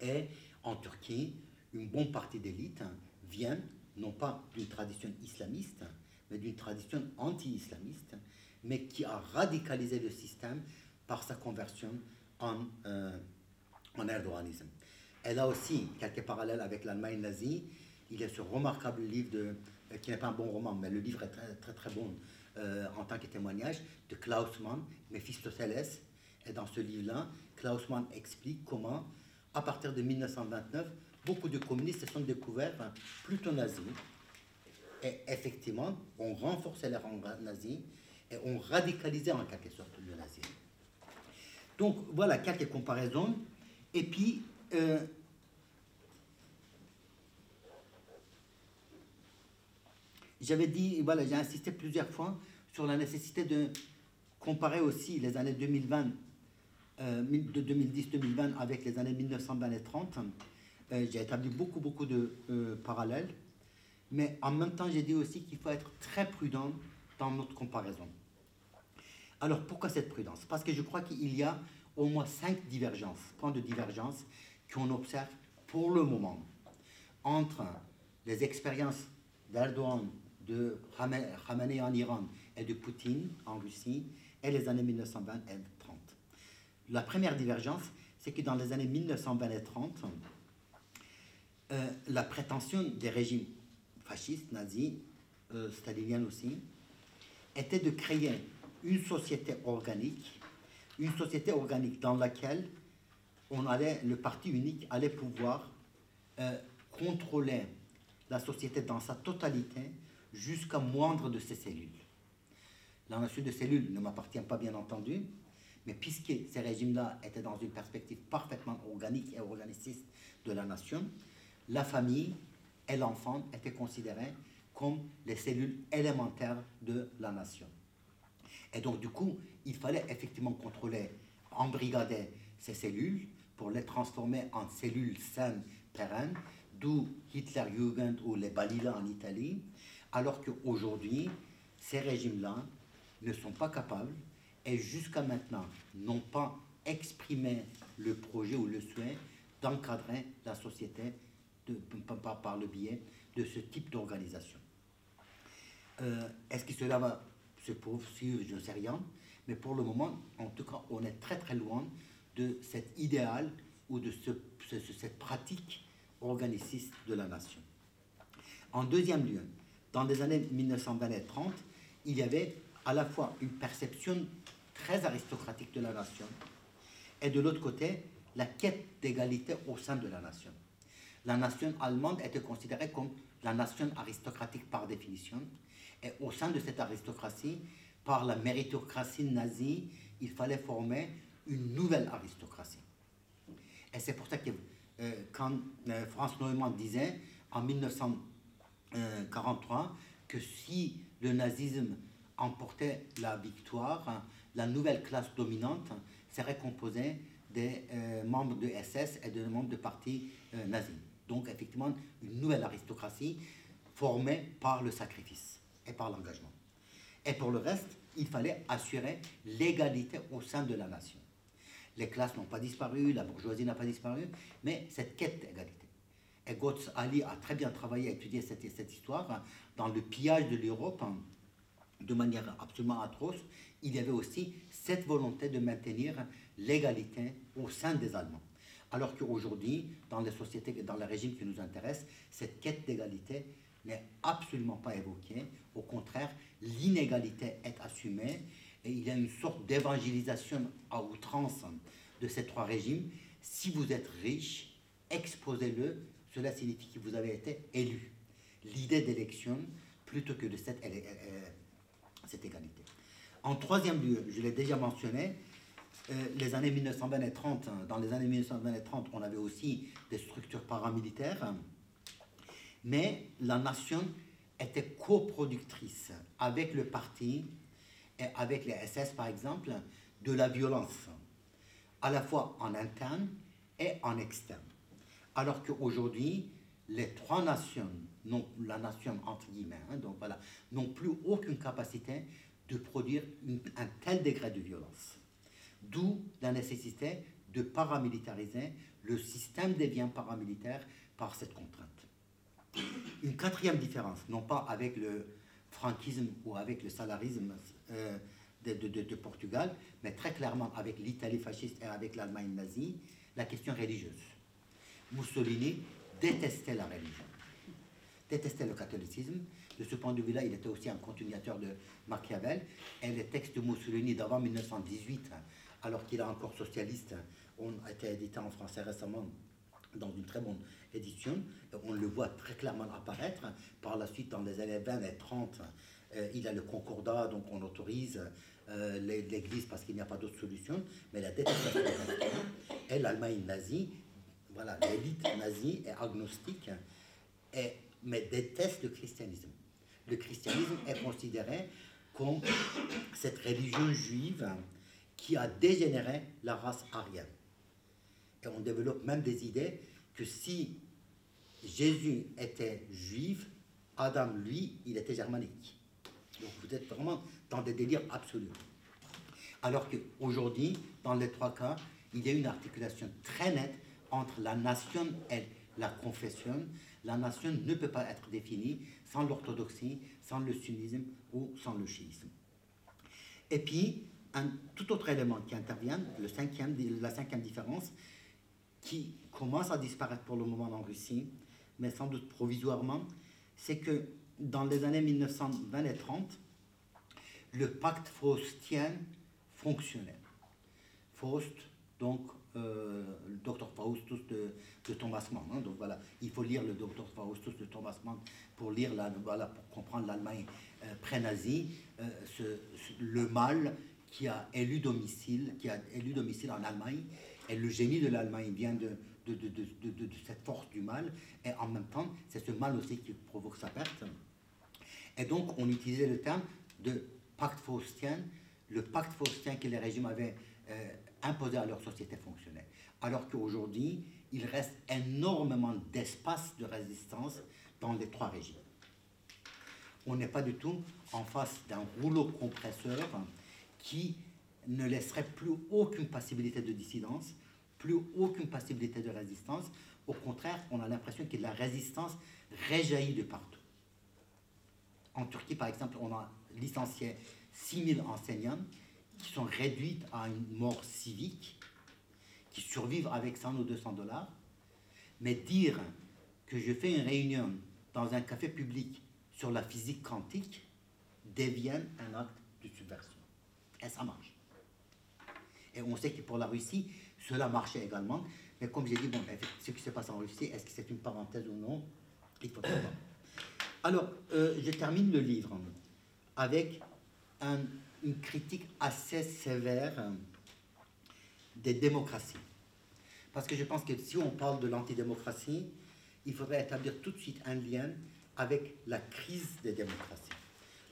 et en Turquie, une bonne partie d'élite vient non pas d'une tradition islamiste, mais d'une tradition anti-islamiste, mais qui a radicalisé le système par sa conversion en, euh, en erdoganisme. Elle a aussi quelques parallèles avec l'Allemagne nazie. Il y a ce remarquable livre, euh, qui n'est pas un bon roman, mais le livre est très très, très bon euh, en tant que témoignage, de Klaus Mann, Mephistopheles. Et dans ce livre-là, Klaus Mann explique comment à partir de 1929, beaucoup de communistes se sont découverts plutôt nazis. Et effectivement, on renforçait les rangs nazis et on radicalisait en quelque sorte le nazisme. Donc voilà quelques comparaisons. Et puis, euh, j'avais dit, voilà, j'ai insisté plusieurs fois sur la nécessité de comparer aussi les années 2020 euh, de 2010-2020 avec les années 1920 et 30, euh, j'ai établi beaucoup, beaucoup de parallèles. Mais en même temps, j'ai dit aussi qu'il faut être très prudent dans notre comparaison. Alors, pourquoi cette prudence? Parce que je crois qu'il y a au moins cinq divergences, points de divergence qu'on observe pour le moment entre les expériences d'Erdogan, de Khamenei en Iran et de Poutine en Russie et les années 1920 et la première divergence, c'est que dans les années 1920 et 30, euh, la prétention des régimes fascistes, nazis, euh, staliniens aussi, était de créer une société organique, une société organique dans laquelle on allait, le parti unique allait pouvoir euh, contrôler la société dans sa totalité jusqu'à moindre de ses cellules. La notion de cellule ne m'appartient pas bien entendu, mais puisque ces régimes-là étaient dans une perspective parfaitement organique et organiciste de la nation, la famille et l'enfant étaient considérés comme les cellules élémentaires de la nation. Et donc, du coup, il fallait effectivement contrôler embrigadait ces cellules pour les transformer en cellules saines pérennes, d'où Hitler-Jugend ou les Balila en Italie, alors qu'aujourd'hui, ces régimes-là ne sont pas capables et jusqu'à maintenant n'ont pas exprimé le projet ou le souhait d'encadrer la société par le biais de ce type d'organisation. Euh, Est-ce que cela va se poursuivre Je ne sais rien. Mais pour le moment, en tout cas, on est très très loin de cet idéal ou de ce, ce, cette pratique organiciste de la nation. En deuxième lieu, dans les années 1920 et 30, il y avait à la fois une perception très aristocratique de la nation et de l'autre côté, la quête d'égalité au sein de la nation. La nation allemande était considérée comme la nation aristocratique par définition, au sein de cette aristocratie, par la méritocratie nazie, il fallait former une nouvelle aristocratie. Et c'est pour ça que euh, quand euh, France Neumann disait en 1943 que si le nazisme emportait la victoire, la nouvelle classe dominante serait composée des euh, membres de SS et de membres de partis nazis. Donc effectivement, une nouvelle aristocratie formée par le sacrifice et par l'engagement. Et pour le reste, il fallait assurer l'égalité au sein de la nation. Les classes n'ont pas disparu, la bourgeoisie n'a pas disparu, mais cette quête d'égalité. Et Götz Ali a très bien travaillé à étudier cette, histoire. Dans le pillage de l'Europe, de manière absolument atroce, il y avait aussi cette volonté de maintenir l'égalité au sein des Allemands. Alors qu'aujourd'hui, dans les sociétés, dans les régimes qui nous intéressent, cette quête d'égalité n'est absolument pas évoquée. Au contraire, l'inégalité est assumée et il y a une sorte d'évangélisation à outrance de ces trois régimes. Si vous êtes riche, exposez-le, cela signifie que vous avez été élu. L'idée d'élection plutôt que de cette, égalité. En troisième lieu, je l'ai déjà mentionné, euh, les années 1920 et 30, dans les années 1920 et 30, on avait aussi des structures paramilitaires mais la nation était coproductrice avec le parti et avec les SS, par exemple, de la violence, à la fois en interne et en externe. Alors qu'aujourd'hui, les trois nations, non, la nation entre guillemets, hein, n'ont plus aucune capacité de produire un tel degré de violence. D'où la nécessité de paramilitariser le système des biens paramilitaires par cette contrainte. Une quatrième différence, non pas avec le franquisme ou avec le salarisme euh, de, Portugal, mais très clairement avec l'Italie fasciste et avec l'Allemagne nazie, la question religieuse. Mussolini détestait la religion, détestait le catholicisme. De ce point de vue-là, il était aussi un continuateur de Machiavel. Et les textes de Mussolini d'avant 1918, alors qu'il est encore socialiste, ont été édités en français récemment dans une très bonne édition. On le voit très clairement apparaître. Par la suite, dans les années 20 et 30, euh, il a le concordat, donc on autorise euh, l'Église parce qu'il n'y a pas d'autre solution. Mais la détestation et l'Allemagne nazie, voilà, l'élite nazie est agnostique, et, mais déteste le christianisme. Le christianisme est considéré comme cette religion juive qui a dégénéré la race aryenne. Et on développe même des idées que si Jésus était juif, Adam, lui, il était germanique. Donc vous êtes vraiment dans des délires absolus. Alors qu'aujourd'hui, dans les trois cas, il y a une articulation très nette entre la nation et la confession. La nation ne peut pas être définie sans l'orthodoxie, sans le sunnisme ou sans le chiisme. Et puis, un tout autre élément qui intervient, le cinquième, la cinquième différence, qui commence à disparaître pour le moment en Russie, mais sans doute provisoirement, c'est que dans les années 1920 et 30, le pacte faustien fonctionnait. Faust, donc euh, le docteur Faustus de, de Thomas Mann. Hein, donc voilà, il faut lire le docteur Faustus de Thomas Mann pour lire voilà, pour comprendre l'Allemagne euh, pré-nazie, euh, le mal qui a élu domicile, qui a élu domicile en Allemagne et le génie de l'Allemagne vient de, de, cette force du mal, et en même temps, c'est ce mal aussi qui provoque sa perte. Et donc, on utilisait le terme de pacte faustien, le pacte faustien que les régimes avaient euh, imposer à leur société fonctionnelle. Alors qu'aujourd'hui, il reste énormément d'espace de résistance dans les trois régimes. On n'est pas du tout en face d'un rouleau compresseur qui ne laisserait plus aucune possibilité de dissidence, plus aucune possibilité de résistance. Au contraire, on a l'impression que la résistance réjaillit de partout. En Turquie, par exemple, on a licencié 6000 enseignants qui sont réduites à une mort civique, qui survivent avec 100 ou 200 dollars. Mais dire que je fais une réunion dans un café public sur la physique quantique devient un acte de subversion. Et ça marche. Et on sait que pour la Russie, cela marchait également. Mais comme j'ai dit, bon, ce qui se passe en Russie, est-ce que c'est une parenthèse ou non? Il faut savoir. Alors, euh, je termine le livre avec une critique assez sévère des démocraties. Parce que je pense que si on parle de l'antidémocratie, il faudrait établir tout de suite un lien avec la crise des démocraties.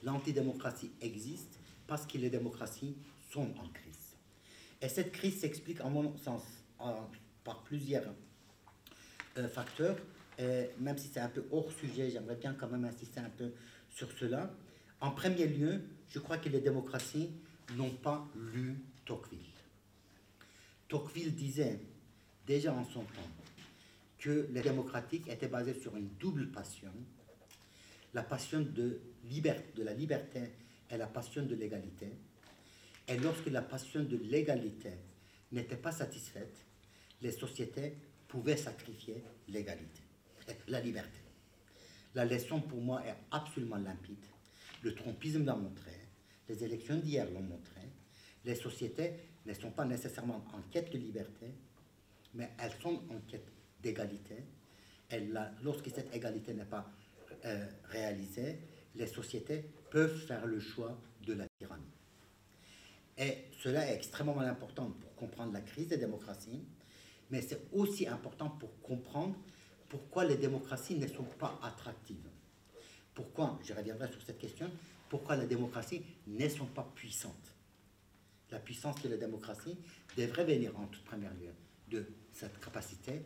L'antidémocratie existe parce que les démocraties sont en crise. Et cette crise s'explique, en mon sens, par plusieurs euh, facteurs. Même si c'est un peu hors sujet, j'aimerais bien quand même insister un peu sur cela. En premier lieu, je crois que les démocraties n'ont pas lu Tocqueville. Tocqueville disait déjà en son temps que les démocratiques étaient basés sur une double passion, la passion de la liberté et la passion de l'égalité. Et lorsque la passion de l'égalité n'était pas satisfaite, les sociétés pouvaient sacrifier l'égalité, la liberté. La leçon pour moi est absolument limpide. Le trompisme l'a montré, les élections d'hier l'ont montré. Les sociétés ne sont pas nécessairement en quête de liberté, mais elles sont en quête d'égalité. Lorsque cette égalité n'est pas euh, réalisée, les sociétés peuvent faire le choix de la tyrannie. Et cela est extrêmement important pour comprendre la crise des démocraties, mais c'est aussi important pour comprendre pourquoi les démocraties ne sont pas attractives. Pourquoi, je reviendrai sur cette question, pourquoi les démocraties ne sont pas puissantes. La puissance de la démocratie devrait venir en toute première lieu de cette capacité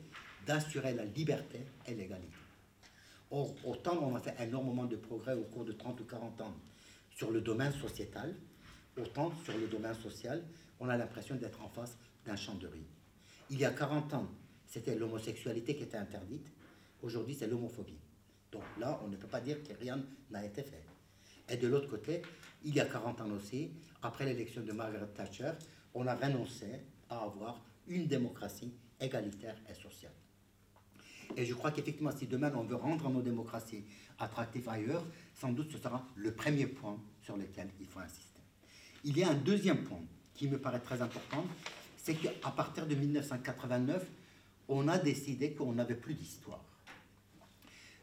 d'assurer la liberté et l'égalité. Or, autant on a fait énormément de progrès au cours de 30 ou 40 ans sur le domaine sociétal, autant sur le domaine social, on a l'impression d'être en face d'un champ de riz. Il y a 40 ans, c'était l'homosexualité qui était interdite. Aujourd'hui, c'est l'homophobie. Donc là, on ne peut pas dire que rien n'a été fait. Et de l'autre côté, il y a 40 ans aussi, après l'élection de Margaret Thatcher, on a renoncé à avoir une démocratie égalitaire et sociale. Et je crois qu'effectivement, si demain on veut rendre nos démocraties attractives ailleurs, sans doute ce sera le premier point sur lequel il faut insister. Il y a un deuxième point qui me paraît très important, c'est qu'à partir de 1989, on a décidé qu'on n'avait plus d'histoire.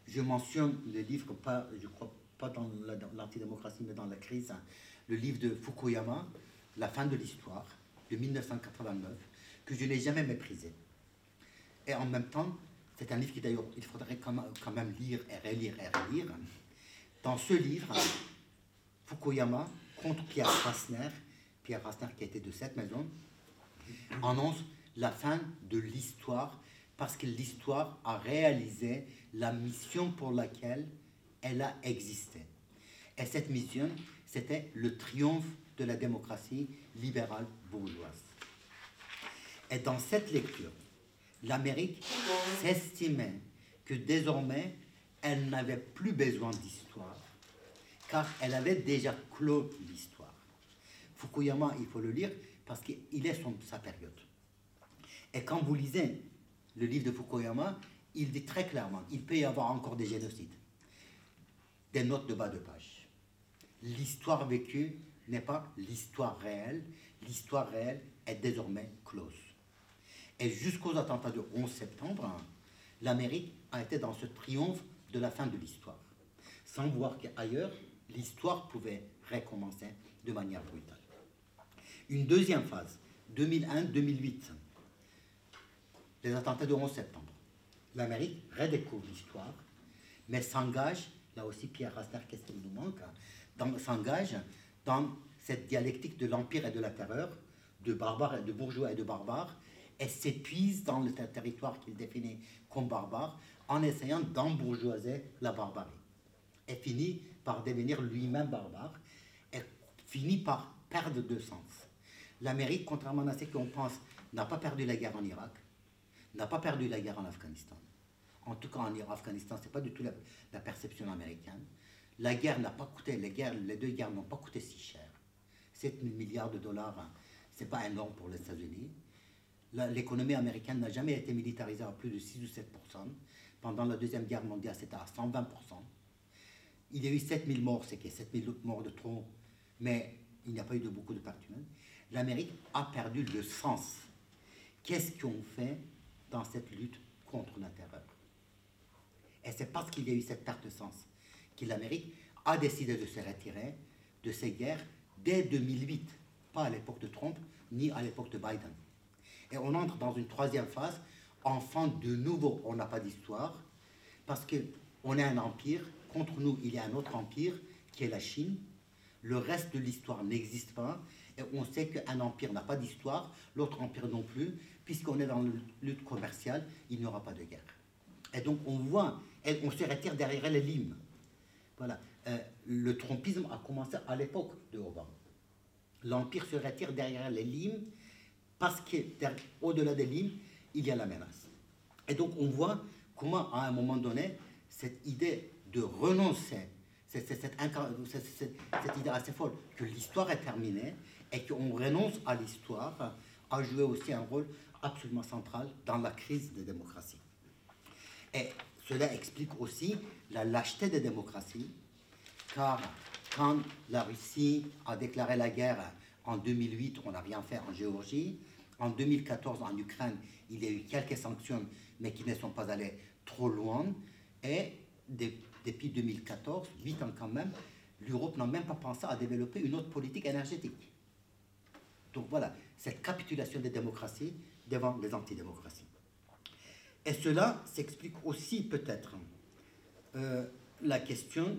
Je mentionne le livre, pas, je crois pas dans l'antidémocratie, mais dans la crise, hein, le livre de Fukuyama, La fin de l'histoire, de 1989, que je n'ai jamais méprisé. Et en même temps, c'est un livre qui d'ailleurs, il faudrait quand même lire et relire et relire. Dans ce livre, Fukuyama, contre Pierre Rasner, Pierre Rasner qui était de cette maison, annonce la fin de l'histoire parce que l'histoire a réalisé la mission pour laquelle elle a existé. Et cette mission, c'était le triomphe de la démocratie libérale bourgeoise. Et dans cette lecture, l'Amérique s'estimait que désormais, elle n'avait plus besoin d'histoire, car elle avait déjà clos l'histoire. Fukuyama, il faut le lire parce qu'il est son, sa période. Et quand vous lisez le livre de Fukuyama, il dit très clairement, il peut y avoir encore des génocides, des notes de bas de page. L'histoire vécue n'est pas l'histoire réelle, l'histoire réelle est désormais close. Et jusqu'aux attentats du 11 septembre, l'Amérique a été dans ce triomphe de la fin de l'histoire, sans voir qu'ailleurs, l'histoire pouvait recommencer de manière brutale. Une deuxième phase, 2001-2008, les attentats du 11 septembre. L'Amérique redécouvre l'histoire, mais s'engage, là aussi Pierre Rasner, qu'est-ce nous manque, hein, s'engage dans cette dialectique de l'empire et de la terreur, de de bourgeois et de barbares, et s'épuise dans le territoire qu'il définit comme barbare en essayant d'embourgeoiser la barbarie. Et finit par devenir lui-même barbare et finit par perdre de sens. L'Amérique, contrairement à ce qu'on pense, n'a pas perdu la guerre en Irak, n'a pas perdu la guerre en Afghanistan. En tout cas, en Afghanistan, ce n'est pas du tout la, perception américaine. La guerre n'a pas coûté, les, deux guerres n'ont pas coûté si cher. 7 milliards de dollars, hein, ce n'est pas énorme pour les États-Unis. L'économie américaine n'a jamais été militarisée à plus de 6 ou 7% Pendant la Deuxième Guerre mondiale, c'était à 120 Il y a eu 7000 morts, c'est que 7000 morts de trop, mais il n'y a pas eu de beaucoup de pertes humaines. L'Amérique a perdu le sens. Qu'est-ce qu'on fait dans cette lutte contre la terreur? Et c'est parce qu'il y a eu cette perte de sens que l'Amérique a décidé de se retirer de ces guerres dès 2008, pas à l'époque de Trump, ni à l'époque de Biden. Et on entre dans une troisième phase. Enfin, de nouveau, on n'a pas d'histoire, parce qu'on est un empire. Contre nous, il y a un autre empire, qui est la Chine. Le reste de l'histoire n'existe pas. Et on sait qu'un empire n'a pas d'histoire, l'autre empire non plus, puisqu'on est dans une lutte commerciale, il n'y aura pas de guerre. Et donc on voit, on se retire derrière les limes. Voilà. Euh, le trompisme a commencé à l'époque de Obama. L'empire se retire derrière les limes parce qu'au-delà des lignes, il y a la menace. Et donc on voit comment, à un moment donné, cette idée de renoncer, cette, cette, idée assez folle, que l'histoire est terminée et qu'on renonce à l'histoire, a joué aussi un rôle absolument central dans la crise des démocraties. Et cela explique aussi la lâcheté des démocraties, car quand la Russie a déclaré la guerre en 2008, on n'a rien fait en Géorgie. En 2014, en Ukraine, il y a eu quelques sanctions, mais qui ne sont pas allées trop loin. Et depuis 2014, 8 ans quand même, l'Europe n'a même pas pensé à développer une autre politique énergétique. Donc voilà, cette capitulation des démocraties devant les antidémocraties. Et cela s'explique aussi peut-être euh, la question,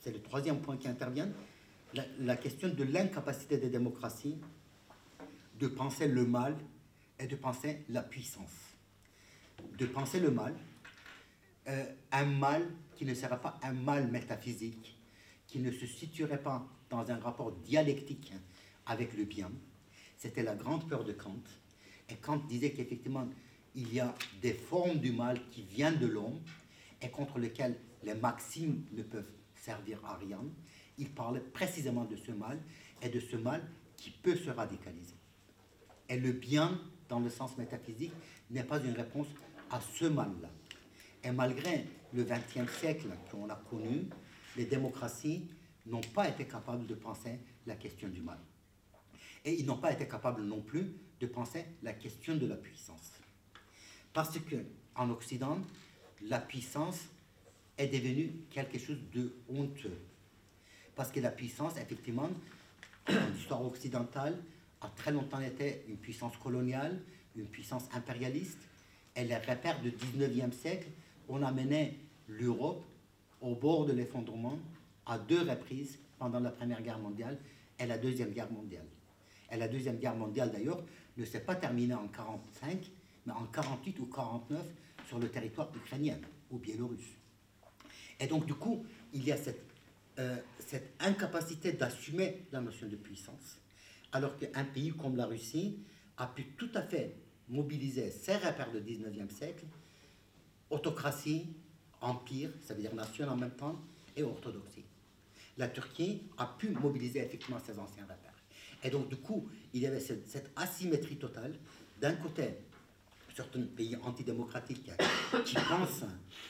c'est le troisième point qui intervient, la question de l'incapacité des démocraties de penser le mal et de penser la puissance. De penser le mal, euh, un mal qui ne serait pas un mal métaphysique, qui ne se situerait pas dans un rapport dialectique avec le bien. C'était la grande peur de Kant. Et Kant disait qu'effectivement, il y a des formes du mal qui viennent de l'homme et contre lesquelles les maximes ne peuvent servir à rien. Il parlait précisément de ce mal et de ce mal qui peut se radicaliser. Et le bien, dans le sens métaphysique, n'est pas une réponse à ce mal-là. Et malgré le XXe siècle qu'on a connu, les démocraties n'ont pas été capables de penser la question du mal. Et ils n'ont pas été capables non plus de penser la question de la puissance. Parce que en Occident, la puissance est devenue quelque chose de honteux. Parce que la puissance, effectivement, dans l'histoire occidentale, a très longtemps été une puissance coloniale, une puissance impérialiste. Et les repères du 19e siècle ont amené l'Europe au bord de l'effondrement à deux reprises pendant la Première Guerre mondiale et la Deuxième Guerre mondiale. Et la Deuxième Guerre mondiale, d'ailleurs, ne s'est pas terminée en 1945, mais en 1948 ou 1949 sur le territoire ukrainien ou biélorusse. Et donc, du coup, il y a cette, euh, cette incapacité d'assumer la notion de puissance alors qu'un pays comme la Russie a pu tout à fait mobiliser ses repères du 19e siècle, autocratie, empire, ça veut dire nation en même temps, et orthodoxie. La Turquie a pu mobiliser effectivement ses anciens repères. Et donc, du coup, il y avait cette, asymétrie totale. D'un côté, certains pays antidémocratiques qui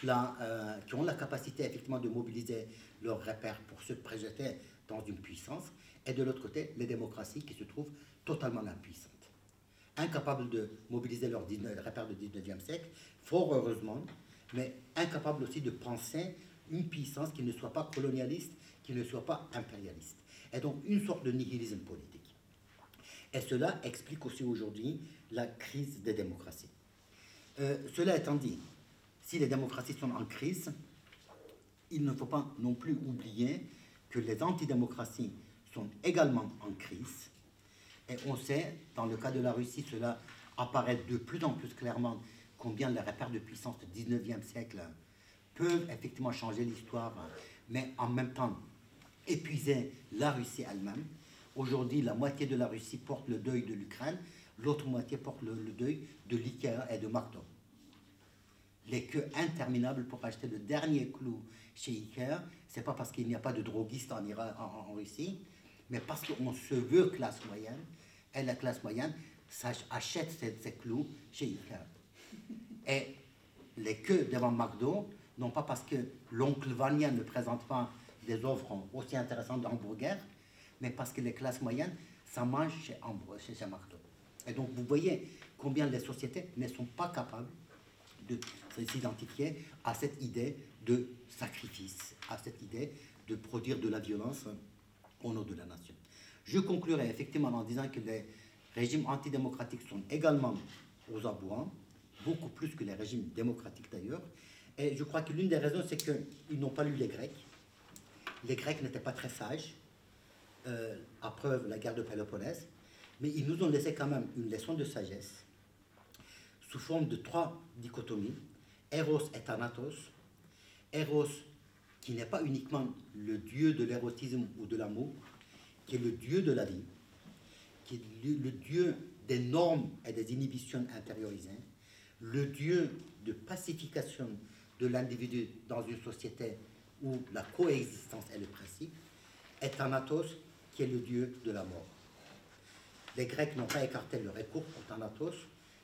euh, qui ont la capacité effectivement de mobiliser leurs repères pour se projeter dans une puissance, et de l'autre côté, les démocraties qui se trouvent totalement impuissantes, incapables de mobiliser leurs repères du 19e siècle, fort heureusement, mais incapables aussi de penser une puissance qui ne soit pas colonialiste, qui ne soit pas impérialiste. Et donc une sorte de nihilisme politique. Et cela explique aussi aujourd'hui la crise des démocraties. Euh, cela étant dit, si les démocraties sont en crise, il ne faut pas non plus oublier que les antidémocraties sont également en crise, Et on sait, dans le cas de la Russie, cela apparaît de plus en plus clairement combien les repères de puissance du 19e siècle peuvent effectivement changer l'histoire, mais en même temps épuiser la Russie elle-même. Aujourd'hui, la moitié de la Russie porte le deuil de l'Ukraine, l'autre moitié porte le, deuil de l'IKEA et de Marteau. Les queues interminables pour acheter le dernier clou chez IKEA, c'est pas parce qu'il n'y a pas de droguistes en, en, Russie, mais parce qu'on se veut classe moyenne, et la classe moyenne achète ces, clous chez IKEA. Et les queues devant McDo, non pas parce que l'oncle Vania ne présente pas des offres aussi intéressantes d'hamburgers, mais parce que les classes moyennes, ça mange chez, chez, chez McDo. Et donc vous voyez combien les sociétés ne sont pas capables de s'identifier à cette idée de sacrifice, à cette idée de produire de la violence au nom de la nation. Je conclurai effectivement en disant que les régimes antidémocratiques sont également aux abois, beaucoup plus que les régimes démocratiques d'ailleurs. Et je crois que l'une des raisons, c'est qu'ils n'ont pas lu les Grecs. Les Grecs n'étaient pas très sages, euh, à preuve la guerre de Péloponnèse, mais ils nous ont laissé quand même une leçon de sagesse sous forme de trois dichotomies, Eros et Thanatos. Eros, qui n'est pas uniquement le dieu de l'érotisme ou de l'amour, qui est le dieu de la vie, qui est le, dieu des normes et des inhibitions intériorisées, le dieu de pacification de l'individu dans une société où la coexistence est le principe, et Thanatos, qui est le dieu de la mort. Les Grecs n'ont pas écarté le recours pour Thanatos,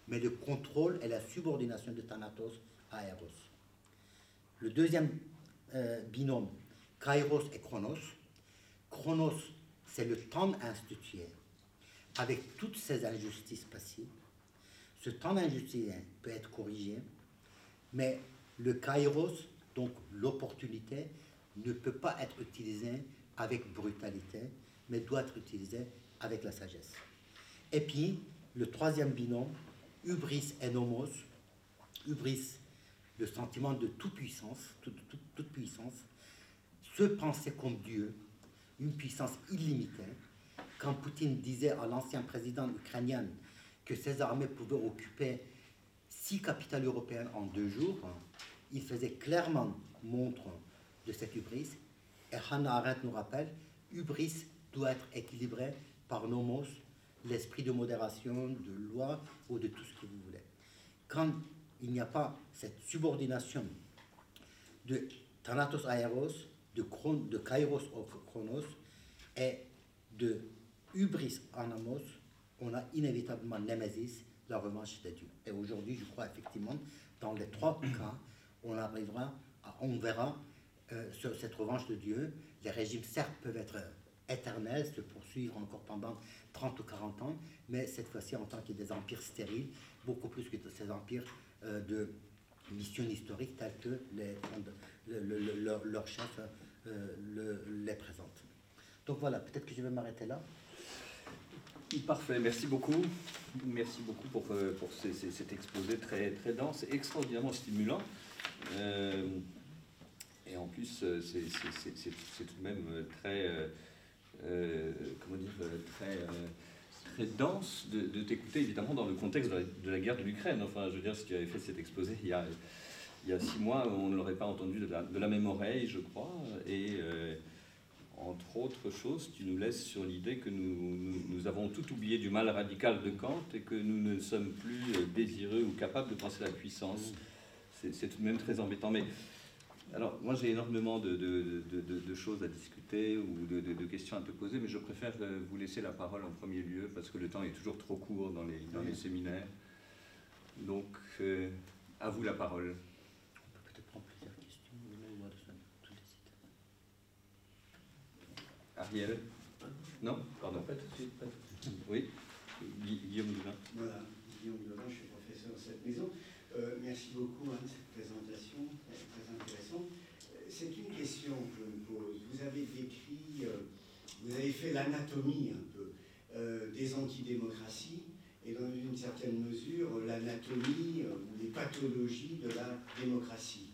mais le contrôle et la subordination de Thanatos à Eros. Le deuxième euh, binôme, Kairos et Chronos. Chronos, c'est le temps institué avec toutes ces injustices passives. Ce temps d'injustice peut être corrigé, mais le kairos, donc l'opportunité, ne peut pas être utilisé avec brutalité, mais doit être utilisé avec la sagesse. Et puis, le troisième binôme, hubris et nomos. Hubris, le sentiment de toute puissance, toute, toute puissance, se penser comme Dieu, une puissance illimitée. Quand Poutine disait à l'ancien président ukrainien que ses armées pouvaient occuper six capitales européennes en deux jours, il faisait clairement montre de cette hubris. Et Hannah Arendt nous rappelle, hubris doit être équilibré par nomos, l'esprit de modération, de loi ou de tout ce que vous voulez. Quand il n'y a pas cette subordination de Thanatos Aeros, de, de Kairos Chronos et de Hubris Anamos, on a inévitablement Némésis, la revanche des dieux. Et aujourd'hui, je crois effectivement, dans les trois cas, on arrivera, on verra euh, cette revanche de Dieu. Les régimes, certes, peuvent être éternels, se poursuivre encore pendant 30 ou 40 ans, mais cette fois-ci en tant que des empires stériles, beaucoup plus que ces empires de mission historique tels que les, leur, chef euh, les présente. Donc voilà, peut-être que je vais m'arrêter là. Parfait, merci beaucoup. Merci beaucoup pour, euh, pour cet exposé très, très dense et extraordinairement stimulant. et en plus, c'est tout de même très euh, comment dire, euh, très, euh, très dense de, t'écouter, évidemment, dans le contexte de la, guerre de l'Ukraine. Enfin, je veux dire, si tu avais fait cet exposé il y a, il y a six mois, on ne l'aurait pas entendu de la, de la, même oreille, je crois. Et entre autres choses, tu nous laisses sur l'idée que nous, nous, avons tout oublié du mal radical de Kant et que nous ne sommes plus désireux ou capables de penser la puissance. C'est tout de même très embêtant. Mais alors, moi, j'ai énormément de, choses à discuter ou de, questions à te poser, mais je préfère euh, vous laisser la parole en premier lieu parce que le temps est toujours trop court dans les, dans les séminaires. Donc, euh, à vous la parole. On peut peut-être prendre plusieurs questions. Ariel Non Pardon. Pas tout de suite. Oui Guillaume Dulin. Voilà, Guillaume Dulin, je suis professeur de cette maison. Euh, merci beaucoup hein, de cette présentation. C'est une question que je me pose. Vous avez décrit, euh, vous avez fait l'anatomie un peu euh, des antidémocraties et dans une certaine mesure l'anatomie euh, ou les pathologies de la démocratie.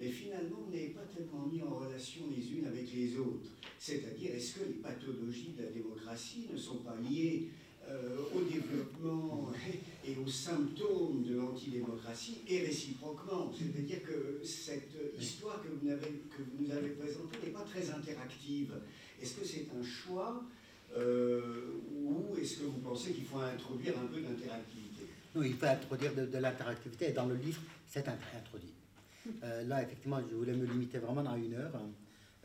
Mais finalement, vous n'avez pas tellement mis en relation les unes avec les autres. C'est-à-dire, est-ce que les pathologies de la démocratie ne sont pas liées symptômes de l'antidémocratie et réciproquement. C'est-à-dire que cette histoire que vous, nous avez présentée n'est pas très interactive. Est-ce que c'est un choix euh, ou est-ce que vous pensez qu'il faut introduire un peu d'interactivité? Non, il faut introduire de, l'interactivité et dans le livre, c'est introduit. Euh, là, effectivement, je voulais me limiter vraiment à une heure.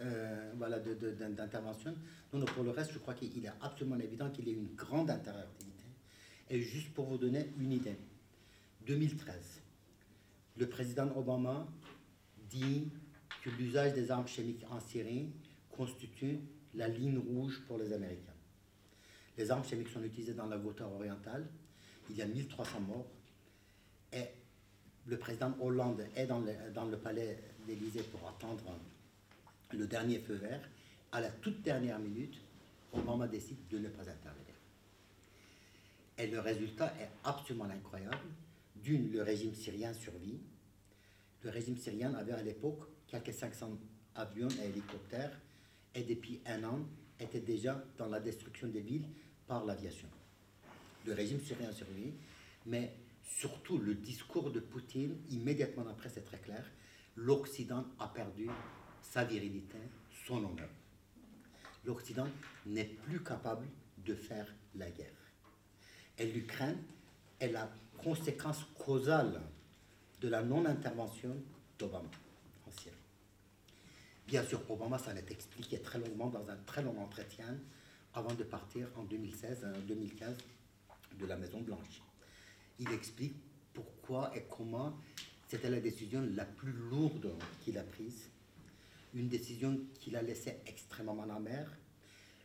Euh, voilà, d'intervention. Non, pour le reste, je crois qu'il est absolument évident qu'il y a une grande interactivité. Et juste pour vous donner une idée, 2013, le président Obama dit que l'usage des armes chimiques en Syrie constitue la ligne rouge pour les Américains. Les armes chimiques sont utilisées dans la Ghouta orientale. Il y a 1300 morts. Et le président Hollande est dans le, dans le palais d'Élysée pour attendre le dernier feu vert. À la toute dernière minute, Obama décide de ne pas intervenir. Et le résultat est absolument incroyable. D'une, le régime syrien survit. Le régime syrien avait à l'époque quelques 500 avions et hélicoptères et depuis un an était déjà dans la destruction des villes par l'aviation. Le régime syrien survit, mais surtout le discours de Poutine, immédiatement après, c'est très clair, l'Occident a perdu sa virilité, son honneur. L'Occident n'est plus capable de faire la guerre. Et l'Ukraine est la conséquence causale de la non-intervention d'Obama en Syrie. Bien sûr, Obama, ça l'est expliqué très longuement dans un très long entretien avant de partir en 2016, 2015 de la Maison Blanche. Il explique pourquoi et comment c'était la décision la plus lourde qu'il a prise, une décision qu'il a laissée extrêmement amère,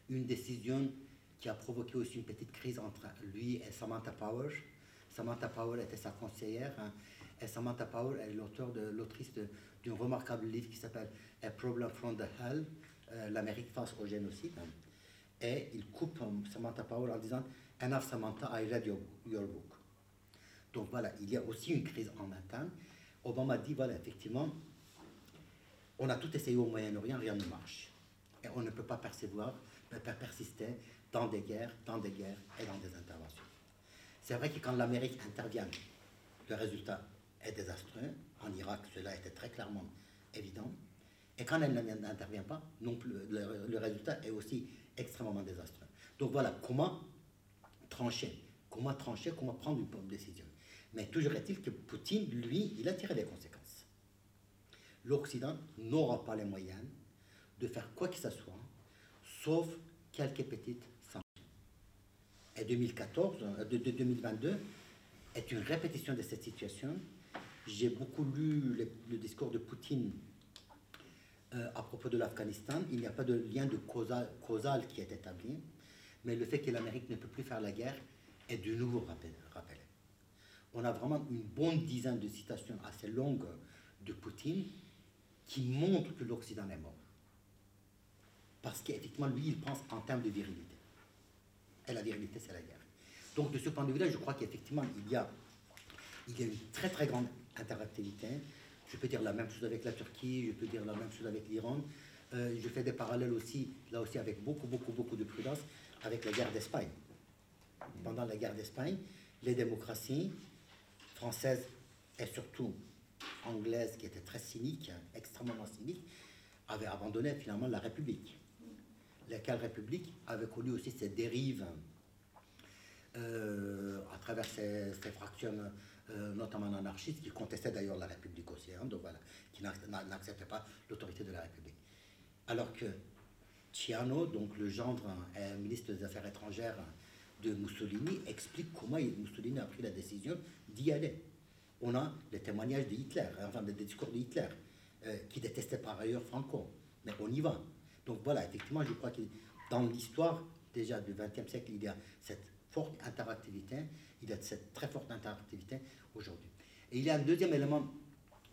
une décision qui a provoqué aussi une petite crise entre lui et Samantha Power. Samantha Power était sa conseillère hein, et Samantha Power est l'auteur de l'autrice d'un remarquable livre qui s'appelle A Problem from the Hell, euh, l'Amérique face au génocide. Et il coupe euh, Samantha Power en disant Enough Samantha, I read your, your book. Donc voilà, il y a aussi une crise en interne. Obama dit voilà, effectivement, on a tout essayé au Moyen-Orient, rien ne marche. Et on ne peut pas percevoir, pas persister dans des guerres, dans des guerres et dans des interventions. C'est vrai que quand l'Amérique intervient, le résultat est désastreux. En Irak, cela était très clairement évident. Et quand elle n'intervient pas, non plus, le, résultat est aussi extrêmement désastreux. Donc voilà, comment trancher Comment trancher Comment prendre une bonne décision Mais toujours est-il que Poutine, lui, il a tiré les conséquences. L'Occident n'aura pas les moyens de faire quoi que ce soit, sauf quelques petites 2014, euh, de, 2022 est une répétition de cette situation. J'ai beaucoup lu le, discours de Poutine euh, à propos de l'Afghanistan. Il n'y a pas de lien de causal, causal, qui est établi, mais le fait que l'Amérique ne peut plus faire la guerre est de nouveau rappelé. On a vraiment une bonne dizaine de citations assez longues de Poutine qui montrent que l'Occident est mort. Parce qu'effectivement, lui, il pense en termes de virilité. Et la vérité, c'est la guerre. Donc, de ce point de vue-là, je crois qu'effectivement, il y a, il y a une très très grande interactivité. Je peux dire la même chose avec la Turquie, je peux dire la même chose avec l'Iran. Euh, je fais des parallèles aussi, là aussi, avec beaucoup, beaucoup, beaucoup de prudence, avec la guerre d'Espagne. Pendant la guerre d'Espagne, les démocraties françaises et surtout anglaises, qui étaient très cyniques, extrêmement cyniques, avaient abandonné finalement la République laquelle République avait connu aussi ses dérives euh, à travers ses, fractions, euh, notamment anarchistes, qui contestaient d'ailleurs la République aussi, hein, donc voilà, qui n'acceptaient pas l'autorité de la République. Alors que Ciano, donc le gendre et ministre des Affaires étrangères de Mussolini, explique comment Mussolini a pris la décision d'y aller. On a les témoignages de Hitler, enfin des discours de Hitler, euh, qui détestait par ailleurs Franco, mais on y va. Donc voilà, effectivement, je crois que dans l'histoire déjà du XXe siècle, il y a cette forte interactivité, il y a cette très forte interactivité aujourd'hui. Et il y a un deuxième élément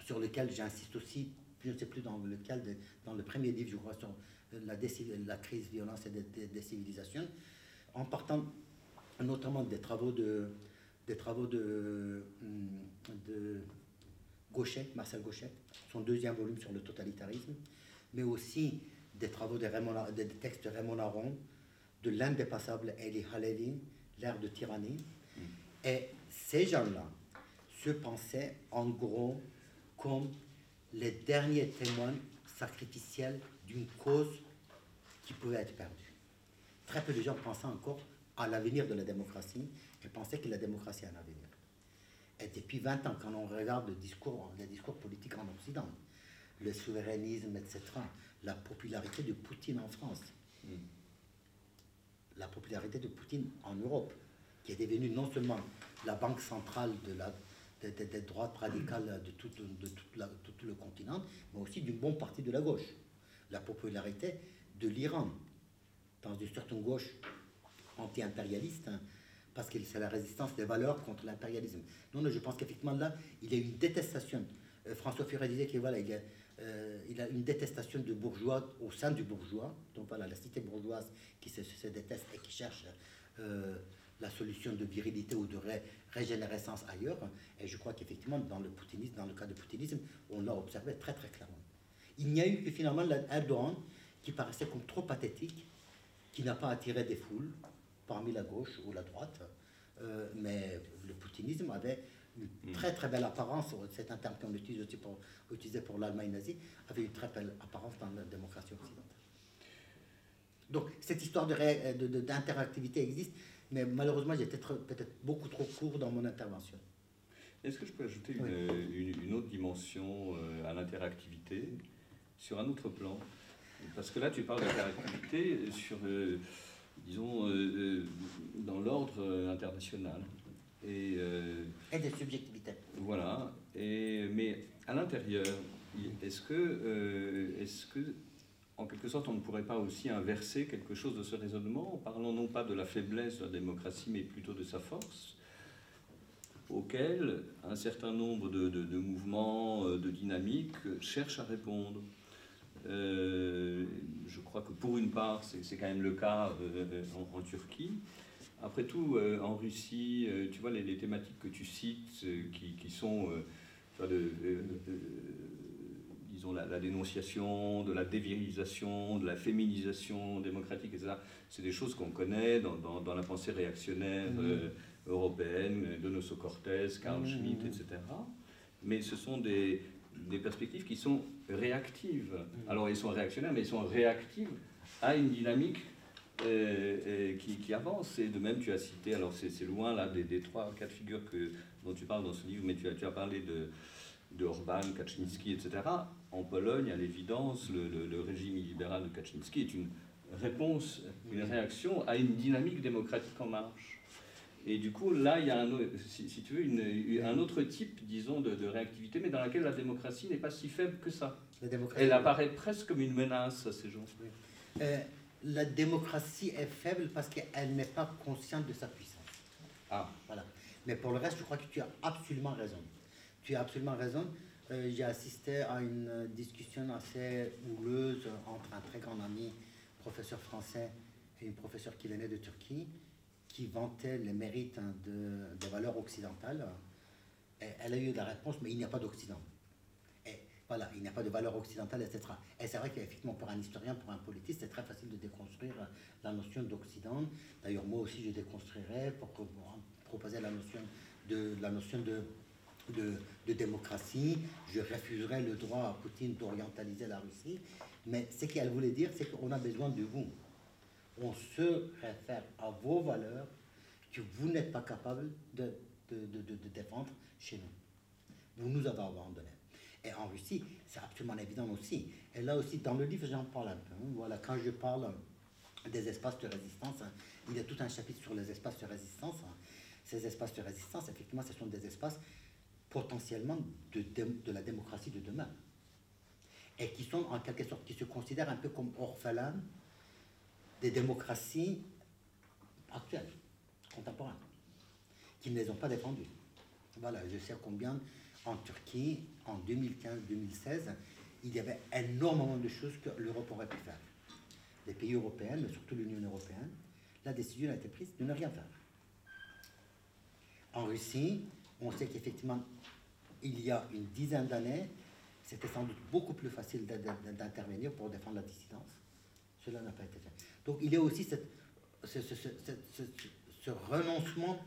sur lequel j'insiste aussi, je ne sais plus dans lequel, dans le premier livre, je crois, sur la, la crise, violence et des, civilisations, en partant notamment des travaux de, des travaux de, de Gauchet, Marcel Gauchet, son deuxième volume sur le totalitarisme, mais aussi des travaux de des textes de Raymond Aron, de l'indépassable Eli Halevi, L'ère de tyrannie, Et ces gens-là se pensaient en gros comme les derniers témoins sacrificiels d'une cause qui pouvait être perdue. Très peu de gens pensaient encore à l'avenir de la démocratie et pensaient que la démocratie a un avenir. Et depuis 20 ans, quand on regarde le discours, les discours politiques en Occident, le souverainisme, etc., la popularité de Poutine en France, mm. la popularité de Poutine en Europe, qui est devenue non seulement la banque centrale de la, des, droites radicales de, tout, de, tout le continent, mais aussi d'une bonne partie de la gauche. La popularité de l'Iran, dans une certaine gauche anti-impérialiste, hein, parce que c'est la résistance des valeurs contre l'impérialisme. Non, non, je pense qu'effectivement là, il y a une détestation. Euh, François Furet disait qu'il voilà, il, euh, il a une détestation de bourgeois au sein du bourgeois. Donc voilà, la cité bourgeoise qui se, déteste et qui cherche euh, la solution de virilité ou de régénérescence ailleurs. Et je crois qu'effectivement, dans le poutinisme, dans le cas de poutinisme, on l'a observé très très clairement. Il n'y a eu que finalement Erdogan qui paraissait comme trop pathétique, qui n'a pas attiré des foules parmi la gauche ou la droite, euh, mais le poutinisme avait une très très belle apparence, c'est un terme qu'on utilise aussi pour, l'Allemagne nazie, avait une très belle apparence dans la démocratie occidentale. Donc cette histoire d'interactivité de, existe, mais malheureusement j'ai peut-être peut beaucoup trop court dans mon intervention. Est-ce que je peux ajouter une, une, autre dimension euh, à l'interactivité sur un autre plan? Parce que là tu parles d'interactivité sur, euh, disons, euh, dans l'ordre international. Et, et des subjectivités. Voilà. Et, mais à l'intérieur, est-ce que, est-ce que en quelque sorte, on ne pourrait pas aussi inverser quelque chose de ce raisonnement en parlant non pas de la faiblesse de la démocratie, mais plutôt de sa force, auquel un certain nombre de, mouvements, euh, de dynamiques cherchent à répondre? Euh, je crois que pour une part, c'est quand même le cas euh, en, Turquie. Après tout, en Russie, tu vois, les, thématiques que tu cites, qui, sont de, disons, la, dénonciation, de la dévirilisation, de la féminisation démocratique, etc. C'est des choses qu'on connaît dans, dans, la pensée réactionnaire mmh. euh, européenne, Donoso Cortés, Carl mmh. Schmitt, etc. Mais ce sont des, des perspectives qui sont réactives. Mmh. Alors, ils sont réactionnaires, mais ils sont réactives à une dynamique euh, euh, qui, qui, avance. Et de même, tu as cité, alors c'est loin là des, des trois quatre figures que, dont tu parles dans ce livre, mais tu as, tu as parlé de, de Orban, Kaczynski, etc. En Pologne, à l'évidence, le, régime libéral de Kaczynski est une réponse, une réaction à une dynamique démocratique en marche. Et du coup, là, il y a un, si, tu veux, une, un autre type, disons, de, réactivité, mais dans laquelle la démocratie n'est pas si faible que ça. Elle apparaît presque comme une menace à ces gens. Euh, la démocratie est faible parce qu'elle n'est pas consciente de sa puissance. Ah. Voilà. Mais pour le reste, je crois que tu as absolument raison tu as absolument raison. Euh, j'ai assisté à une discussion assez houleuse entre un très grand ami, professeur français, et une professeure qui venait de Turquie, qui vantait les mérites hein, de, des valeurs occidentales. Elle a eu la réponse, mais il n'y a pas d'Occident. Voilà, il n'y a pas de valeurs occidentales, etc. Et c'est vrai qu'effectivement, pour un historien, pour un politiste, c'est très facile de déconstruire la notion d'Occident. D'ailleurs, moi aussi, je déconstruirais pour, proposer la notion de, la notion de démocratie, je refuserai le droit à Poutine d'orientaliser la Russie. Mais ce qu'elle voulait dire, c'est qu'on a besoin de vous. On se réfère à vos valeurs que vous n'êtes pas capable de, de, défendre chez nous. Vous nous avez abandonnés. Et en Russie, c'est absolument évident aussi. Et là aussi, dans le livre, j'en parle un peu. Voilà, quand je parle des espaces de résistance, il y a tout un chapitre sur les espaces de résistance. Ces espaces de résistance, effectivement, ce sont des espaces potentiellement de, de, la démocratie de demain. Et qui sont en quelque sorte, qui se considèrent un peu comme orphelins des démocraties actuelles, contemporaines, qui ne les ont pas défendues. Voilà, je sais combien en Turquie, en 2015-2016, il y avait énormément de choses que l'Europe aurait pu faire. Les pays européens, mais surtout l'Union européenne, la décision a été prise de ne rien faire. En Russie, on sait qu'effectivement, il y a une dizaine d'années, c'était sans doute beaucoup plus facile d'intervenir pour défendre la dissidence. Cela n'a pas été fait. Donc il y a aussi ce, renoncement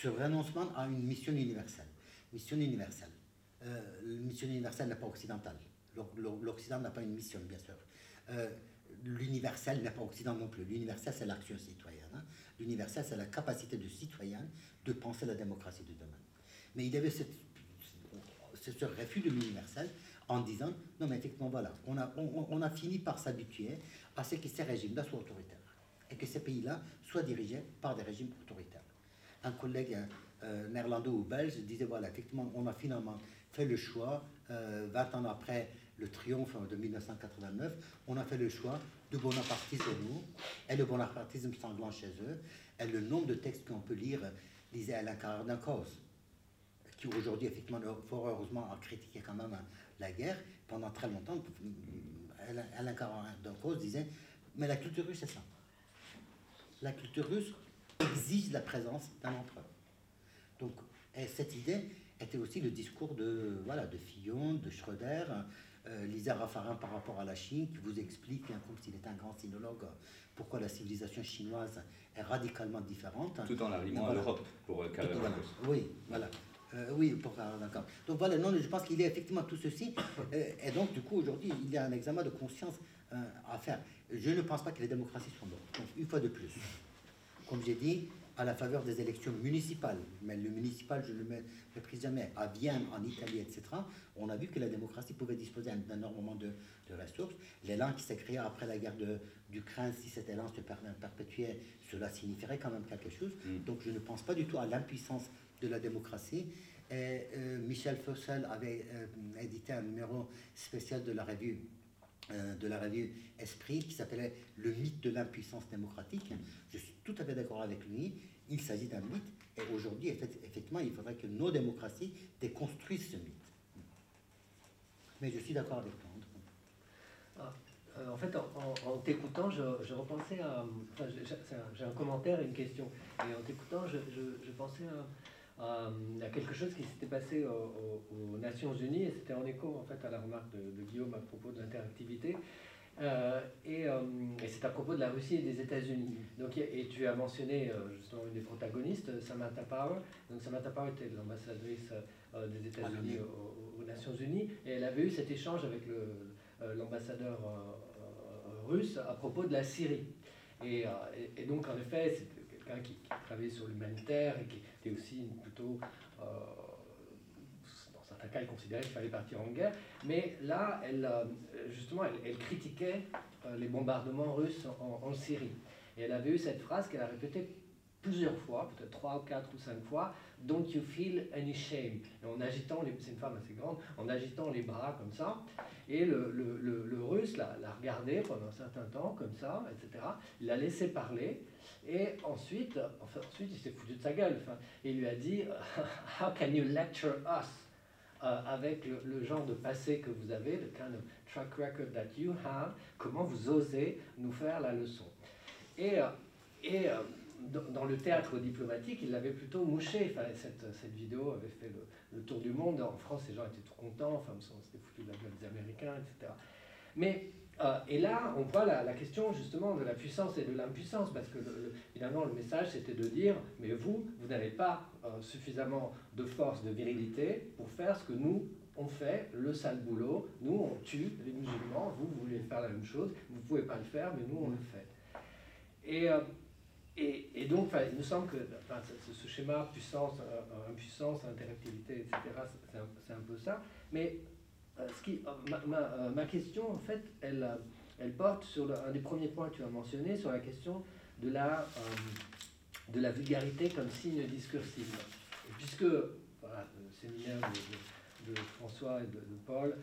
ce renoncement à une mission universelle. Mission universelle. Euh, mission universelle n'est pas occidentale. L'Occident n'a pas une mission, bien sûr. Euh, l'universel n'est pas occident non plus. L'universel, c'est l'action citoyenne. Hein. L'universel, c'est la capacité de citoyen de penser la démocratie de demain. Mais il y avait ce refus de l'universel en disant non, mais effectivement, voilà, on a, fini par s'habituer à ce que ces régimes-là soient autoritaires et que ces pays-là soient dirigés par des régimes autoritaires. Un collègue euh, néerlandais ou belge disait voilà, effectivement, on a finalement fait le choix, 20 euh, ans après le triomphe de 1989, on a fait le choix de bonapartisme nous, et le bonapartisme sanglant chez eux, et le nombre de textes qu'on peut lire, disait Alain d'un cause, qui aujourd'hui, effectivement, fort heureusement, a critiqué quand même la guerre. Pendant très longtemps, Alain cause disait Mais la culture russe, c'est ça. La culture russe exige la présence d'un empereur. Donc, cette idée était aussi le discours de, voilà, de Fillon, de Schröder, euh, Lisa Raffarin par rapport à la Chine, qui vous explique, hein, comme s'il était un grand sinologue, pourquoi la civilisation chinoise est radicalement différente. Tout en l'arrivant à l'Europe, pour euh, Oui, voilà. Euh, oui, pour d'accord. Donc voilà, non, je pense qu'il y a effectivement tout ceci. et donc, du coup, aujourd'hui, il y a un examen de conscience à faire. Je ne pense pas que les démocraties sont mortes. Donc, une fois de plus, comme j'ai dit, à la faveur des élections municipales, mais le municipal, je ne le méprise jamais, à Vienne, en Italie, etc., on a vu que la démocratie pouvait disposer d'un énormément de, de, ressources. L'élan qui s'est créé après la guerre d'Ukraine, si cet élan se perpétuait, cela signifierait quand même quelque chose. Mm. Donc je ne pense pas du tout à l'impuissance de la démocratie. Euh, Michel Fossel avait euh, édité un numéro spécial de la revue euh, de la revue Esprit qui s'appelait Le mythe de l'impuissance démocratique. Je suis tout à fait d'accord avec lui. Il s'agit d'un mythe et aujourd'hui, effectivement, il faudrait que nos démocraties déconstruisent ce mythe. Mais je suis d'accord avec toi. Ah, en fait, en, t'écoutant, je, repensais à. Enfin, j'ai un commentaire et une question. Et en t'écoutant, je, je, pensais à, quelque chose qui s'était passé aux, Nations Unies, et c'était en écho en fait à la remarque de Guillaume à propos de l'interactivité. Euh, euh, et, c'est à propos de la Russie et des États-Unis. Donc, et tu as mentionné euh, justement une des protagonistes, Samantha Power. Donc Samantha Power était l'ambassadrice des États-Unis aux, Nations Unies, et elle avait eu cet échange avec l'ambassadeur russe à propos de la Syrie. Et, et, donc en effet, c'est quelqu'un qui, qui, travaillait sur l'humanitaire et qui était aussi plutôt certains cas, elle considérait qu'il fallait partir en guerre. Mais là, elle, euh, justement, elle, critiquait euh, les bombardements russes en, Syrie. Et elle avait eu cette phrase qu'elle a répétée plusieurs fois, peut-être trois, quatre ou cinq fois, Don't you feel any shame? En agitant, c'est une femme assez grande, en agitant les bras comme ça. Et le, russe l'a, l'a pendant un certain temps, comme ça, etc. Il l'a laissé parler. Et ensuite, ensuite il s'est foutu de sa gueule. Il lui a dit How can you lecture us euh, avec le, genre de passé que vous avez, le kind of track record that you have, comment vous osez nous faire la leçon? Et, euh, euh, dans le théâtre diplomatique, il l'avait plutôt mouché. Enfin, cette, cette vidéo avait fait le, tour du monde. En France, les gens étaient tout contents. Enfin, on s'était foutu de la gueule des Américains, etc. Mais euh, et là, on voit la, question justement de la puissance et de l'impuissance, parce que finalement, le message, c'était de dire, mais vous, vous n'avez pas euh, suffisamment de force, de virilité pour faire ce que nous, on fait, le sale boulot. Nous, on tue les musulmans, vous, vous voulez faire la même chose, vous ne pouvez pas le faire, mais nous, on le fait. Et, euh, et, donc, il me semble que ce, schéma puissance, impuissance, interactivité, etc., c'est un, peu ça. Mais euh, ce qui, euh, ma, euh, ma, question, en fait, elle, elle porte sur un des premiers points que tu as mentionné, sur la question de la, de la vulgarité comme signe discursif. puisque voilà, le séminaire de, François et de, Paul,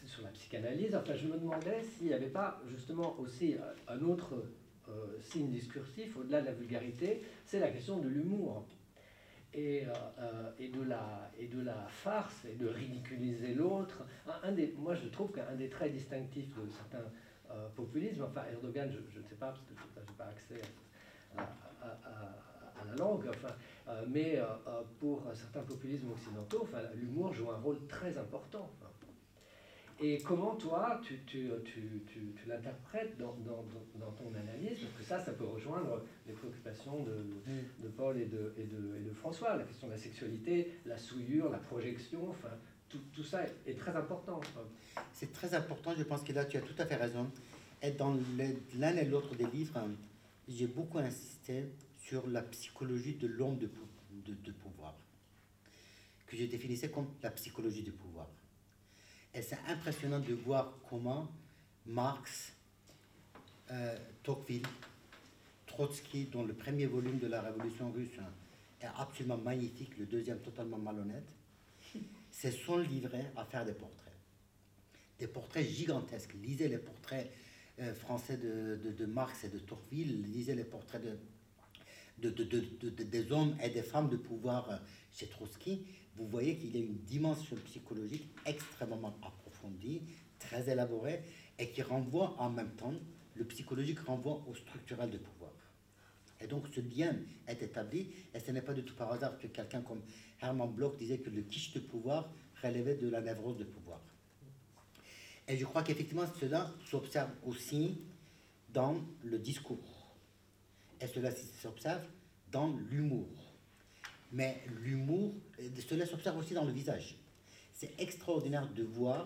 c'est sur la psychanalyse, enfin, je me demandais s'il n'y avait pas justement aussi un autre signe discursif, au-delà de la vulgarité, c'est la question de l'humour et, euh, euh, de la, farce et de ridiculiser l'autre. Un, moi, je trouve qu'un des traits distinctifs de certains euh, populismes, enfin Erdogan, je, ne sais pas parce que je n'ai pas accès à, la langue, enfin, mais pour certains populismes occidentaux, l'humour joue un rôle très important. Et comment toi, tu, tu, tu, tu l'interprètes dans, dans, dans, ton analyse? Parce que ça, ça peut rejoindre les préoccupations relations de, de Paul et de, et, de, et de, François, la question de la sexualité, la souillure, la projection, enfin, tout, tout ça est, très important. C'est très important, je pense que là tu as tout à fait raison. Et dans l'un et l'autre des livres, j'ai beaucoup insisté sur la psychologie de l'homme de pouvoir, que je définissais comme la psychologie du pouvoir. Et c'est impressionnant de voir comment Marx, euh, Tocqueville, Trotsky, dont le premier volume de la Révolution russe est absolument magnifique, le deuxième totalement malhonnête, se sont livrés à faire des portraits. Des portraits gigantesques. Lisez les portraits euh, français de, de, Marx et de Tocqueville, lisez les portraits de, de, des hommes et des femmes de pouvoir euh, chez Trotsky. Vous voyez qu'il y a une dimension psychologique extrêmement approfondie, très élaborée, et qui renvoie en même temps, le psychologique renvoie au structurel de pouvoir. Et donc ce lien est établi, et ce n'est pas du tout par hasard que quelqu'un comme Hermann Bloch disait que le quiche de pouvoir relevait de la névrose de pouvoir. Et je crois qu'effectivement cela s'observe aussi dans le discours. Et cela s'observe dans l'humour. Mais l'humour, cela s'observe aussi dans le visage. C'est extraordinaire de voir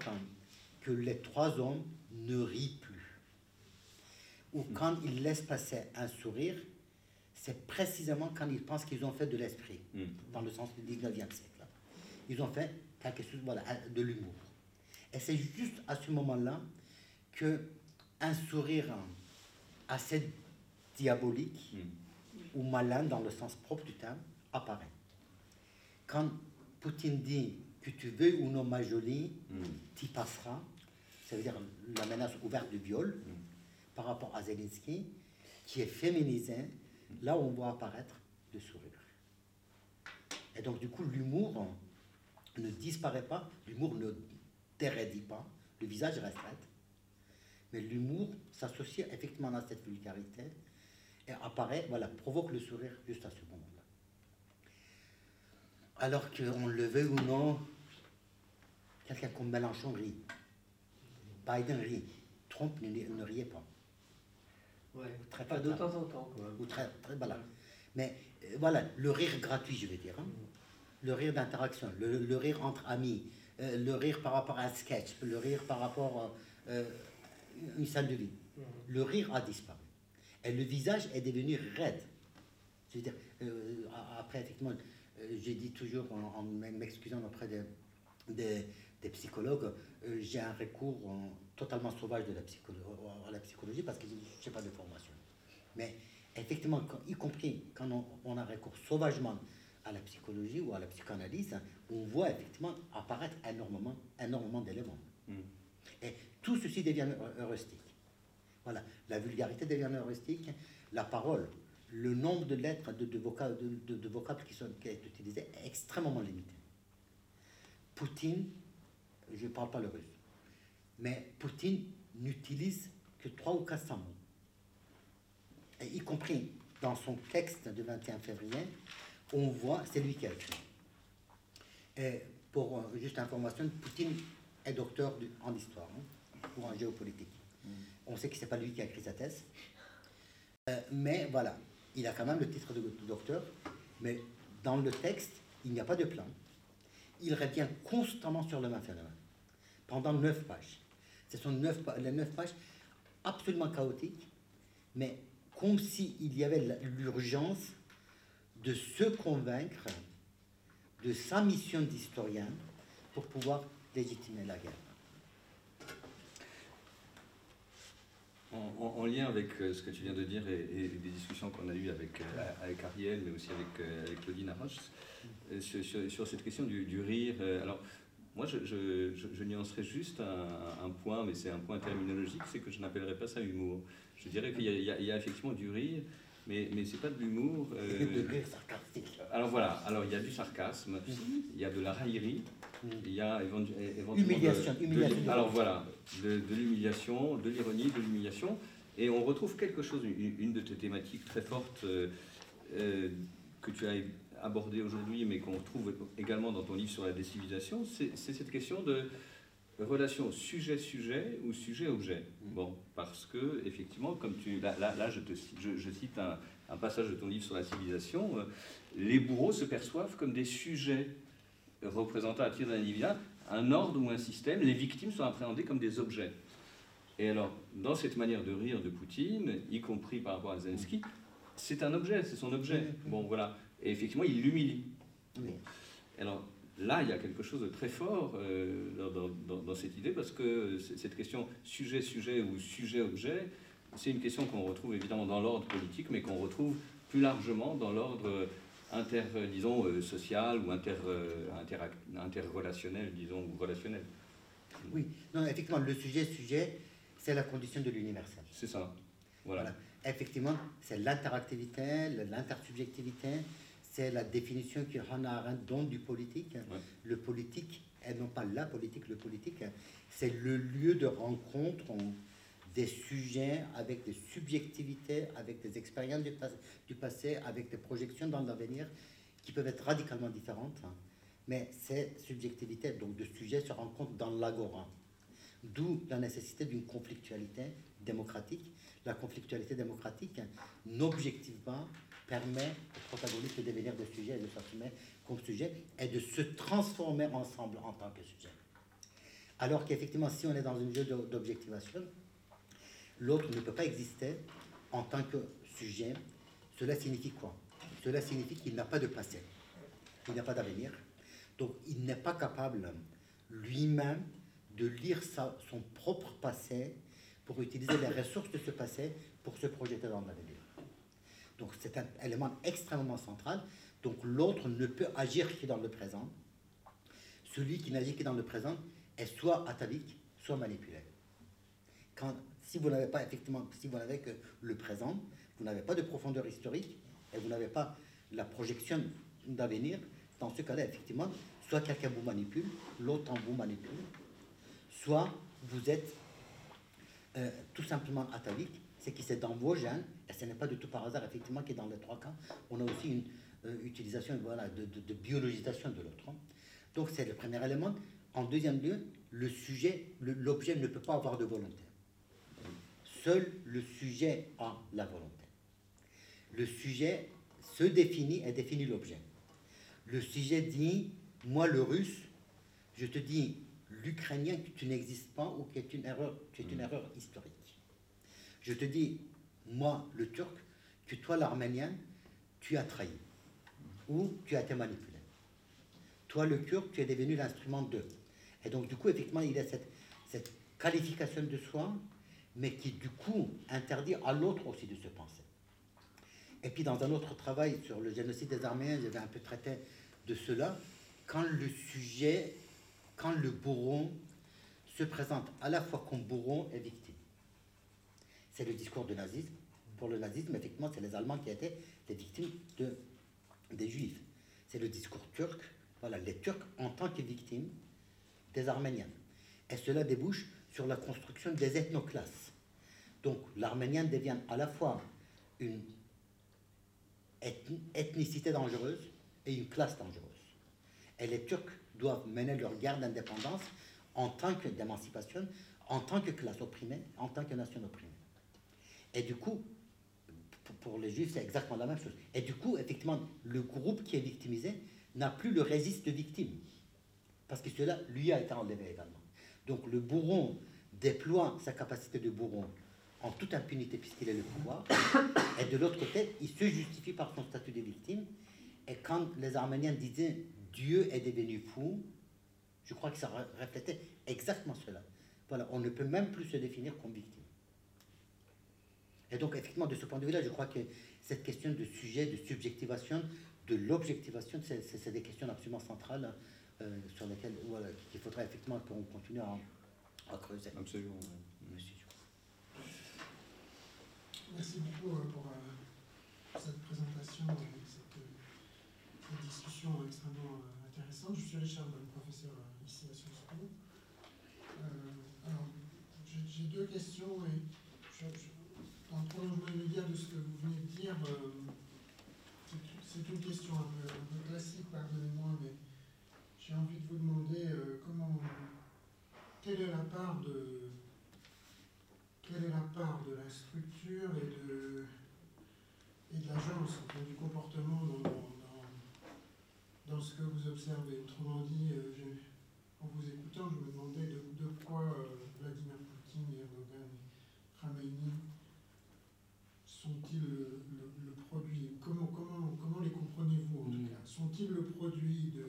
que les trois hommes ne rient plus. Ou hmm. quand ils laissent passer un sourire, c'est précisément quand ils pensent qu'ils ont fait de l'esprit, hmm. dans le sens du 19e siècle. Ils ont fait quelque chose, voilà, de l'humour. Et c'est juste à ce moment-là que un sourire assez diabolique hmm. ou malin dans le sens propre du terme apparaît. Quand Poutine dit que tu veux ou non ma jolie, tu passeras, ça veut dire la menace ouverte de viol par rapport à Zelensky, qui est féminisé, là où on voit apparaître le sourire. Et donc, du coup, l'humour ne disparaît pas, l'humour ne dérédit pas, le visage reste. Mais l'humour s'associe effectivement à cette vulgarité et apparaît, voilà, provoque le sourire juste à ce moment-là. Alors qu'on le veut ou non, quelqu'un comme Mélenchon rit. Biden rit. Trump ne, ne riait pas. Ouais, très, de temps en temps. Quoi. Ou très, très, voilà. Mais euh, voilà, le rire gratuit, je vais dire. Hein. Le rire d'interaction, le, rire entre amis, euh, le rire par rapport à un sketch, le rire par rapport à euh, une salle de vie. Mm. Le rire a disparu. Et le visage est devenu raide. Je veux dire, après, effectivement, j'ai dit toujours, en, m'excusant auprès des, des, des psychologues, euh, j'ai un recours totalement sauvage de la à la psychologie parce que je n'ai pas de formation. Mais effectivement, y compris quand on, a recours sauvagement à la psychologie ou à la psychanalyse, on voit effectivement apparaître énormément, énormément d'éléments. Mm. Et tout ceci devient heuristique. Voilà, la vulgarité devient heuristique, la parole, le nombre de lettres, de, de, vocables, de, vocables qui sont qui est utilisé est extrêmement limité. Poutine je ne parle pas le russe. Mais Poutine n'utilise que trois ou quatre mots. Et y compris dans son texte du 21 février, on voit, c'est lui qui a écrit. Et pour euh, juste information, Poutine est docteur en histoire hein, ou en géopolitique. Mm. On sait que ce n'est pas lui qui a écrit sa thèse. Euh, mais voilà, il a quand même le titre de docteur. Mais dans le texte, il n'y a pas de plan. Il revient constamment sur le même pendant neuf pages. Ce sont neuf, les neuf pages absolument chaotiques, mais comme s'il y avait l'urgence de se convaincre de sa mission d'historien pour pouvoir légitimer la guerre. En, lien avec euh, ce que tu viens de dire et, des discussions qu'on a eues avec, euh, avec Ariel, mais aussi avec, euh, avec Claudine Arroche, sur, cette question du, du rire. alors, moi, je, je, nuancerais juste un, point, mais c'est un point terminologique, c'est que je n'appellerais pas ça humour. Je dirais qu'il y, a effectivement du rire, mais, mais c'est pas de l'humour. Euh... Alors voilà, alors il y a du sarcasme, il y a de la raillerie. Il y a éventuellement. Humiliation, humiliation. alors voilà, de, l'humiliation, de l'ironie, de l'humiliation. Et on retrouve quelque chose, une, de tes thématiques très fortes euh, euh, que tu as abordé aujourd'hui, mais qu'on trouve également dans ton livre sur la décivilisation, c'est cette question de relation sujet-sujet ou sujet-objet. Mm. Bon, parce que, effectivement, comme tu. Là, là, je, te, je, cite un, un passage de ton livre sur la civilisation, euh, les bourreaux se perçoivent comme des sujets représentant à titre d'un individu un ordre ou un système. Les victimes sont appréhendées comme des objets. Et alors, dans cette manière de rire de Poutine, y compris par rapport à Zelensky, c'est un objet, c'est son objet. Bon, voilà. Et effectivement, il l'humilie. Alors, là, il y a quelque chose de très fort euh, dans, cette idée, parce que cette question sujet-sujet ou sujet-objet, c'est une question qu'on retrouve évidemment dans l'ordre politique, mais qu'on retrouve plus largement dans l'ordre inter, disons, euh, social ou inter, euh, interrelationnel, disons, ou relationnel. Oui, non, effectivement, le sujet-sujet, c'est la condition de l'universel. C'est ça. Voilà. Effectivement, c'est l'interactivité, l'intersubjectivité, c'est la définition que Hannah Arendt donne du politique. Le politique, et non pas la politique, le politique, c'est le lieu de rencontre des sujets avec des subjectivités, avec des expériences du, passé, avec des projections dans l'avenir qui peuvent être radicalement différentes. Mais ces subjectivités, donc de sujets, se rencontrent dans l'agora. D'où la nécessité d'une conflictualité démocratique. La conflictualité démocratique, n'objectivement, permet aux protagonistes de devenir des sujets et de s'assumer comme sujet et de se transformer ensemble en tant que sujet. Alors qu'effectivement, si on est dans un jeu d'objectivation, l'autre ne peut pas exister en tant que sujet. Cela signifie quoi? Cela signifie qu'il n'a pas de passé, il n'a pas d'avenir. Donc il n'est pas capable lui-même de lire son propre passé pour utiliser les ressources de ce passé pour se projeter dans l'avenir. Donc c'est un élément extrêmement central. Donc l'autre ne peut agir que dans le présent. Celui qui n'agit que dans le présent est soit atavique, soit manipulé. Quand, si vous n'avez pas effectivement, si vous n'avez que le présent, vous n'avez pas de profondeur historique et vous n'avez pas la projection d'avenir, dans ce cas-là, effectivement, soit quelqu'un vous manipule, l'autre vous manipule, soit vous êtes euh, tout simplement atavique, c'est que c'est dans vos gènes, et ce n'est pas du tout par hasard, effectivement, que dans les trois cas, on a aussi une euh, utilisation voilà, de, de, biologisation de l'autre. Donc c'est le premier élément. En deuxième lieu, le sujet, l'objet ne peut pas avoir de volonté. Seul le sujet a la volonté. Le sujet se définit et définit l'objet. Le sujet dit, moi le russe, je te dis, l'ukrainien, que tu n'existes pas ou que tu une erreur, tu es une mm. erreur historique. Je te dis, moi le turc, que toi l'arménien, tu as trahi ou tu as été manipulé. Toi le kurde, tu es devenu l'instrument d'eux. Et donc du coup, effectivement, il y a cette, cette qualification de soi mais qui du coup interdit à l'autre aussi de se penser. Et puis dans un autre travail sur le génocide des Arméniens, j'avais un peu traité de cela, quand le sujet, quand le bourreau se présente à la fois comme bourreau et victime. C'est le discours du nazisme. Pour le nazisme, effectivement, c'est les Allemands qui étaient les victimes de, des Juifs. C'est le discours turc, voilà, les Turcs en tant que victimes des Arméniens. Et cela débouche sur la construction des ethnoclasses. Donc l'arménien devient à la fois une ethnicité dangereuse et une classe dangereuse. Et les Turcs doivent mener leur guerre d'indépendance en tant que d'émancipation, en tant que classe opprimée, en tant que nation opprimée. Et du coup, pour les Juifs, c'est exactement la même chose. Et du coup, effectivement, le groupe qui est victimisé n'a plus le résiste de victime. Parce que cela lui a été enlevé également. Donc le bourron déploie sa capacité de bourron en toute impunité puisqu'il est le pouvoir, et de l'autre côté, il se justifie par son statut de victime. Et quand les Arméniens disaient Dieu est devenu fou, je crois que ça reflétait exactement cela. Voilà, on ne peut même plus se définir comme victime. Et donc, effectivement, de ce point de vue-là, je crois que cette question de sujet, de subjectivation, de l'objectivation, c'est des questions absolument centrales euh, sur lesquelles voilà, il faudrait effectivement qu'on continue à, à, creuser. Absolument. Merci beaucoup euh, pour euh, cette présentation et cette, cette, discussion extrêmement intéressante. Je suis Richard, professeur ici à Sciences Po. alors, j'ai deux questions et je, je, en prolongement immédiat de ce que vous venez de dire, c'est une question un peu, un peu classique, pardonnez-moi, mais j'ai envie de vous demander euh, comment, quelle est la part de, quelle est la part de la structure et de, et de l'agence, enfin, du comportement dans, dans, ce que vous observez? Autrement dit, euh, je- en vous écoutant, je me demandais de, de quoi euh, Vladimir Poutine, Erdogan et Khamenei sont-ils le, le- le produit? Comment, comment, comment les comprenez-vous en tout Mm. cas? Sont-ils le produit de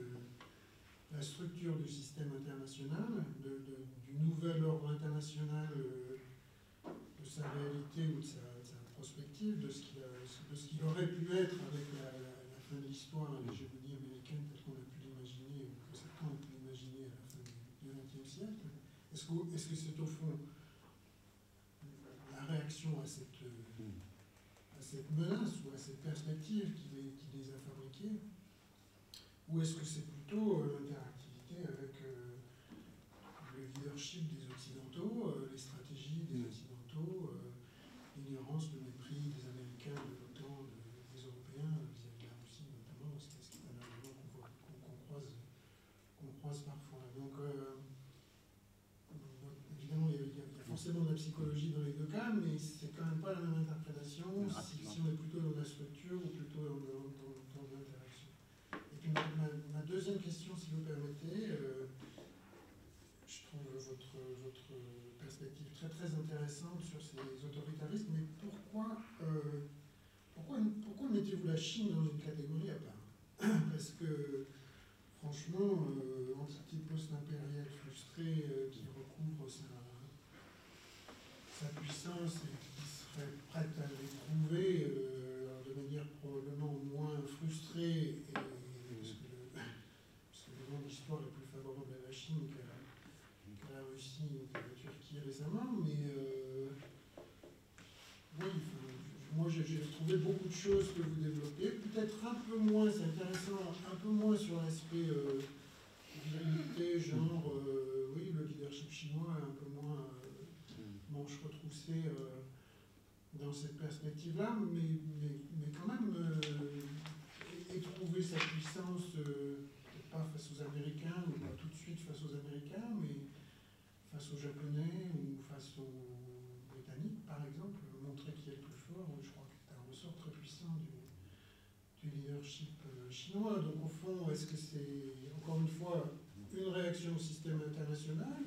la structure du système international, de, de- du nouvel ordre international, euh, sa réalité ou de sa, de prospective, de ce qu'il ce aurait pu être avec la, fin de l'histoire, l'hégémonie américaine telle qu'on a pu l'imaginer, ou que certains ont pu l'imaginer à la fin du XXe siècle. Est-ce que c'est au fond la réaction à cette, à cette menace ou à cette perspective qui les, qui les a fabriqués Ou est-ce que c'est plutôt euh, l'interactivité avec euh, le leadership des Occidentaux, euh, les stratégies des Mm. Occidentaux, euh, l'ignorance, le mépris des Américains, de l'OTAN, de- des Européens euh, vis-à-vis de la Russie notamment, ce qui ce qui est un argument qu'on voit- qu'on- qu'on croise, qu'on croise parfois. Donc, euh, bon, évidemment, il y, a, il y a- il y a dans les deux cas, mais c'est quand même pas la même interprétation si, on est plutôt dans la structure ou plutôt dans, dans- dans- dans l'interaction. Et puis ma, ma- ma deuxième question, si vous permettez, euh, je trouve votre, votre perspective très très intéressante sur ces autoritarismes, mais pourquoi, euh, pourquoi, pourquoi mettez-vous la Chine dans une catégorie à part? Parce que franchement, euh, entité post-impériale frustrée euh, qui recouvre sa, sa puissance et qui serait prête à l'éprouver euh, de manière probablement moins frustrée, et, parce, que le, parce que évidemment, l'histoire est plus favorable à la Chine qu'à qu'à la Russie ou qu'à la Turquie récemment, mais euh, oui, moi j'ai j'ai trouvé beaucoup de choses que vous développez, peut-être un peu moins, c'est intéressant, un peu moins sur l'aspect euh, virilité, genre, euh, oui, le leadership chinois est un peu moins euh, manche euh, dans cette perspective-là, mais, mais, mais quand même euh, éprouver sa puissance, euh, peut-être pas face aux Américains, ou pas tout de suite face aux Américains, mais face aux Japonais ou face aux Britanniques, par exemple, montrer qui est le plus fort, je crois que c'est un ressort très puissant du, du leadership chinois. Donc au fond, est-ce que c'est, encore une fois, une réaction au système international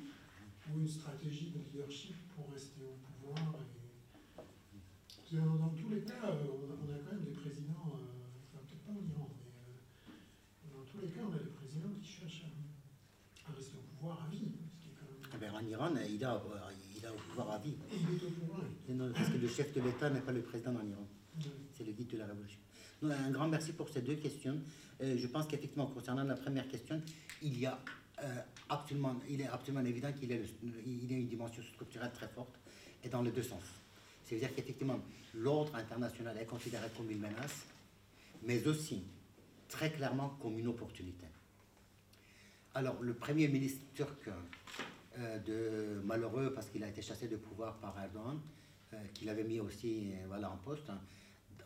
ou une stratégie de leadership pour rester au pouvoir et... Dans, tous les cas, euh, on a, quand même des présidents, euh, enfin peut-être pas en Iran, mais euh, dans tous les cas, on a des présidents qui cherchent à, à rester au pouvoir à vie, ce qui est quand même... Ben, en Iran, il a, il a au pouvoir à vie. Et il est au pouvoir. Non, Parce que le chef de l'État n'est pas le président en Iran. C'est le guide de la révolution. Donc, un grand merci pour ces deux questions. Euh, je pense qu'effectivement, concernant la première question, il y a euh, absolument, il est absolument évident qu'il y a une dimension structurelle très forte et dans les deux sens. C'est-à-dire qu'effectivement, l'ordre international est considéré comme une menace, mais aussi très clairement comme une opportunité. Alors, le premier ministre turc, euh, malheureux parce qu'il a été chassé de pouvoir par Erdogan, euh, qu'il avait mis aussi euh, voilà, en poste, hein,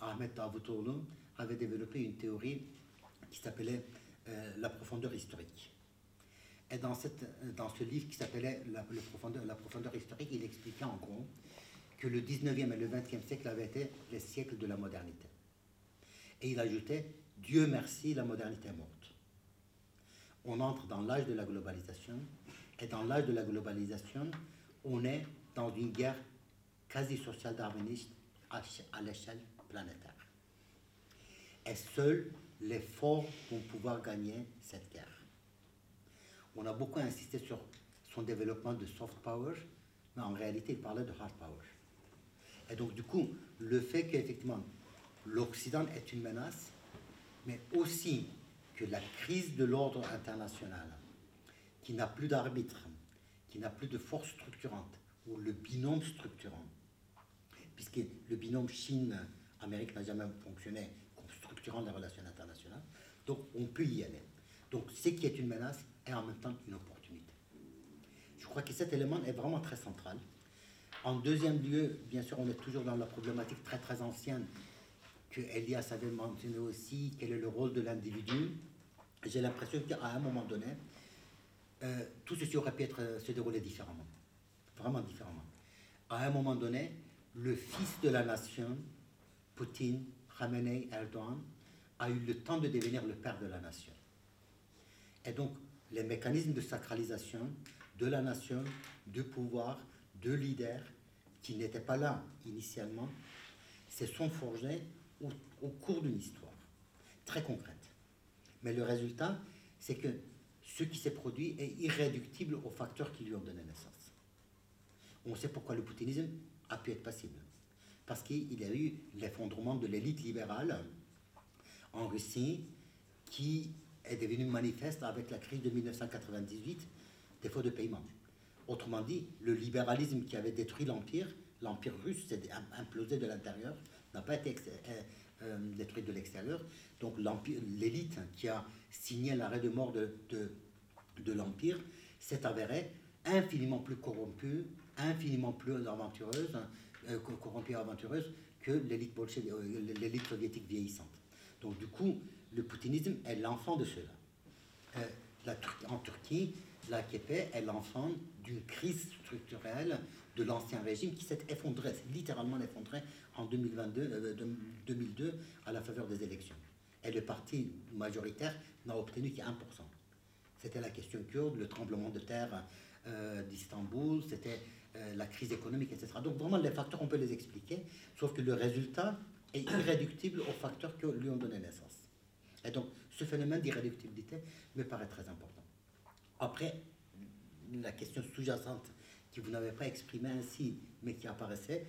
Ahmed Davutoğlu avait développé une théorie qui s'appelait la profondeur historique. Et dans, ce livre qui s'appelait la, profondeur, historique, il expliquait en gros que le 19e et le 20e siècle avaient été les siècles de la modernité. Et il ajoutait Dieu merci, la modernité est morte. On entre dans l'âge de la globalisation, et dans l'âge de la globalisation, on est dans une guerre quasi sociale darwiniste à, à l'échelle planétaire. Et seuls les forts vont pouvoir gagner cette guerre. On a beaucoup insisté sur son développement de soft power, mais en réalité, il parlait de hard power. Et donc, du coup, le fait qu'effectivement, l'Occident est une menace, mais aussi que la crise de l'ordre international, qui n'a plus d'arbitre, qui n'a plus de force structurante, ou le binôme structurant, puisque le binôme Chine-Amérique n'a jamais fonctionné comme structurant des relations internationales, donc on peut y aller. Donc ce qui est une menace est en même temps une opportunité. Je crois que cet élément est vraiment très central. En deuxième lieu, bien sûr, on est toujours dans la problématique très très ancienne que Elias avait mentionné aussi, quel est le rôle de l'individu. J'ai l'impression qu'à un moment donné, euh, tout ceci aurait pu être, se dérouler différemment, vraiment différemment. À un moment donné, le fils de la nation, Poutine, Khamenei Erdogan a eu le temps de devenir le père de la nation. Et donc, les mécanismes de sacralisation de la nation, du pouvoir, de leaders qui n'étaient pas là initialement, se sont forgés au, au cours d'une histoire très concrète. Mais le résultat, c'est que ce qui s'est produit est irréductible aux facteurs qui lui ont donné naissance. On sait pourquoi le poutinisme a pu être possible. Parce qu'il y a eu l'effondrement de l'élite libérale en Russie qui est devenu manifeste avec la crise de 1998, défaut de paiement. Autrement dit, le libéralisme qui avait détruit l'Empire, l'Empire russe s'est implosé de l'intérieur, n'a pas été euh, euh, détruit de l'extérieur. Donc l'élite qui a signé l'arrêt de mort de, l'Empire s'est avérée infiniment plus corrompue, infiniment plus aventureuse, euh, corrompue et aventureuse que l'élite soviétique vieillissante. Donc du coup, le poutinisme est l'enfant de cela. Euh, en Turquie, la KP est l'enfant d'une crise structurelle de l'ancien régime qui s'est effondré, littéralement effondré en 2022, 2002 euh, à la faveur des élections. Et le parti majoritaire n'a obtenu qu'à 1%. C'était la question kurde, le tremblement de terre euh, d'Istanbul, c'était la crise économique, etc. Donc vraiment, les facteurs, on peut les expliquer, sauf que le résultat est irréductible aux facteurs qui lui ont donné naissance. Et donc, ce phénomène d'irréductibilité me paraît très important. Après, la question sous-jacente que vous n'avez pas exprimée ainsi, mais qui apparaissait,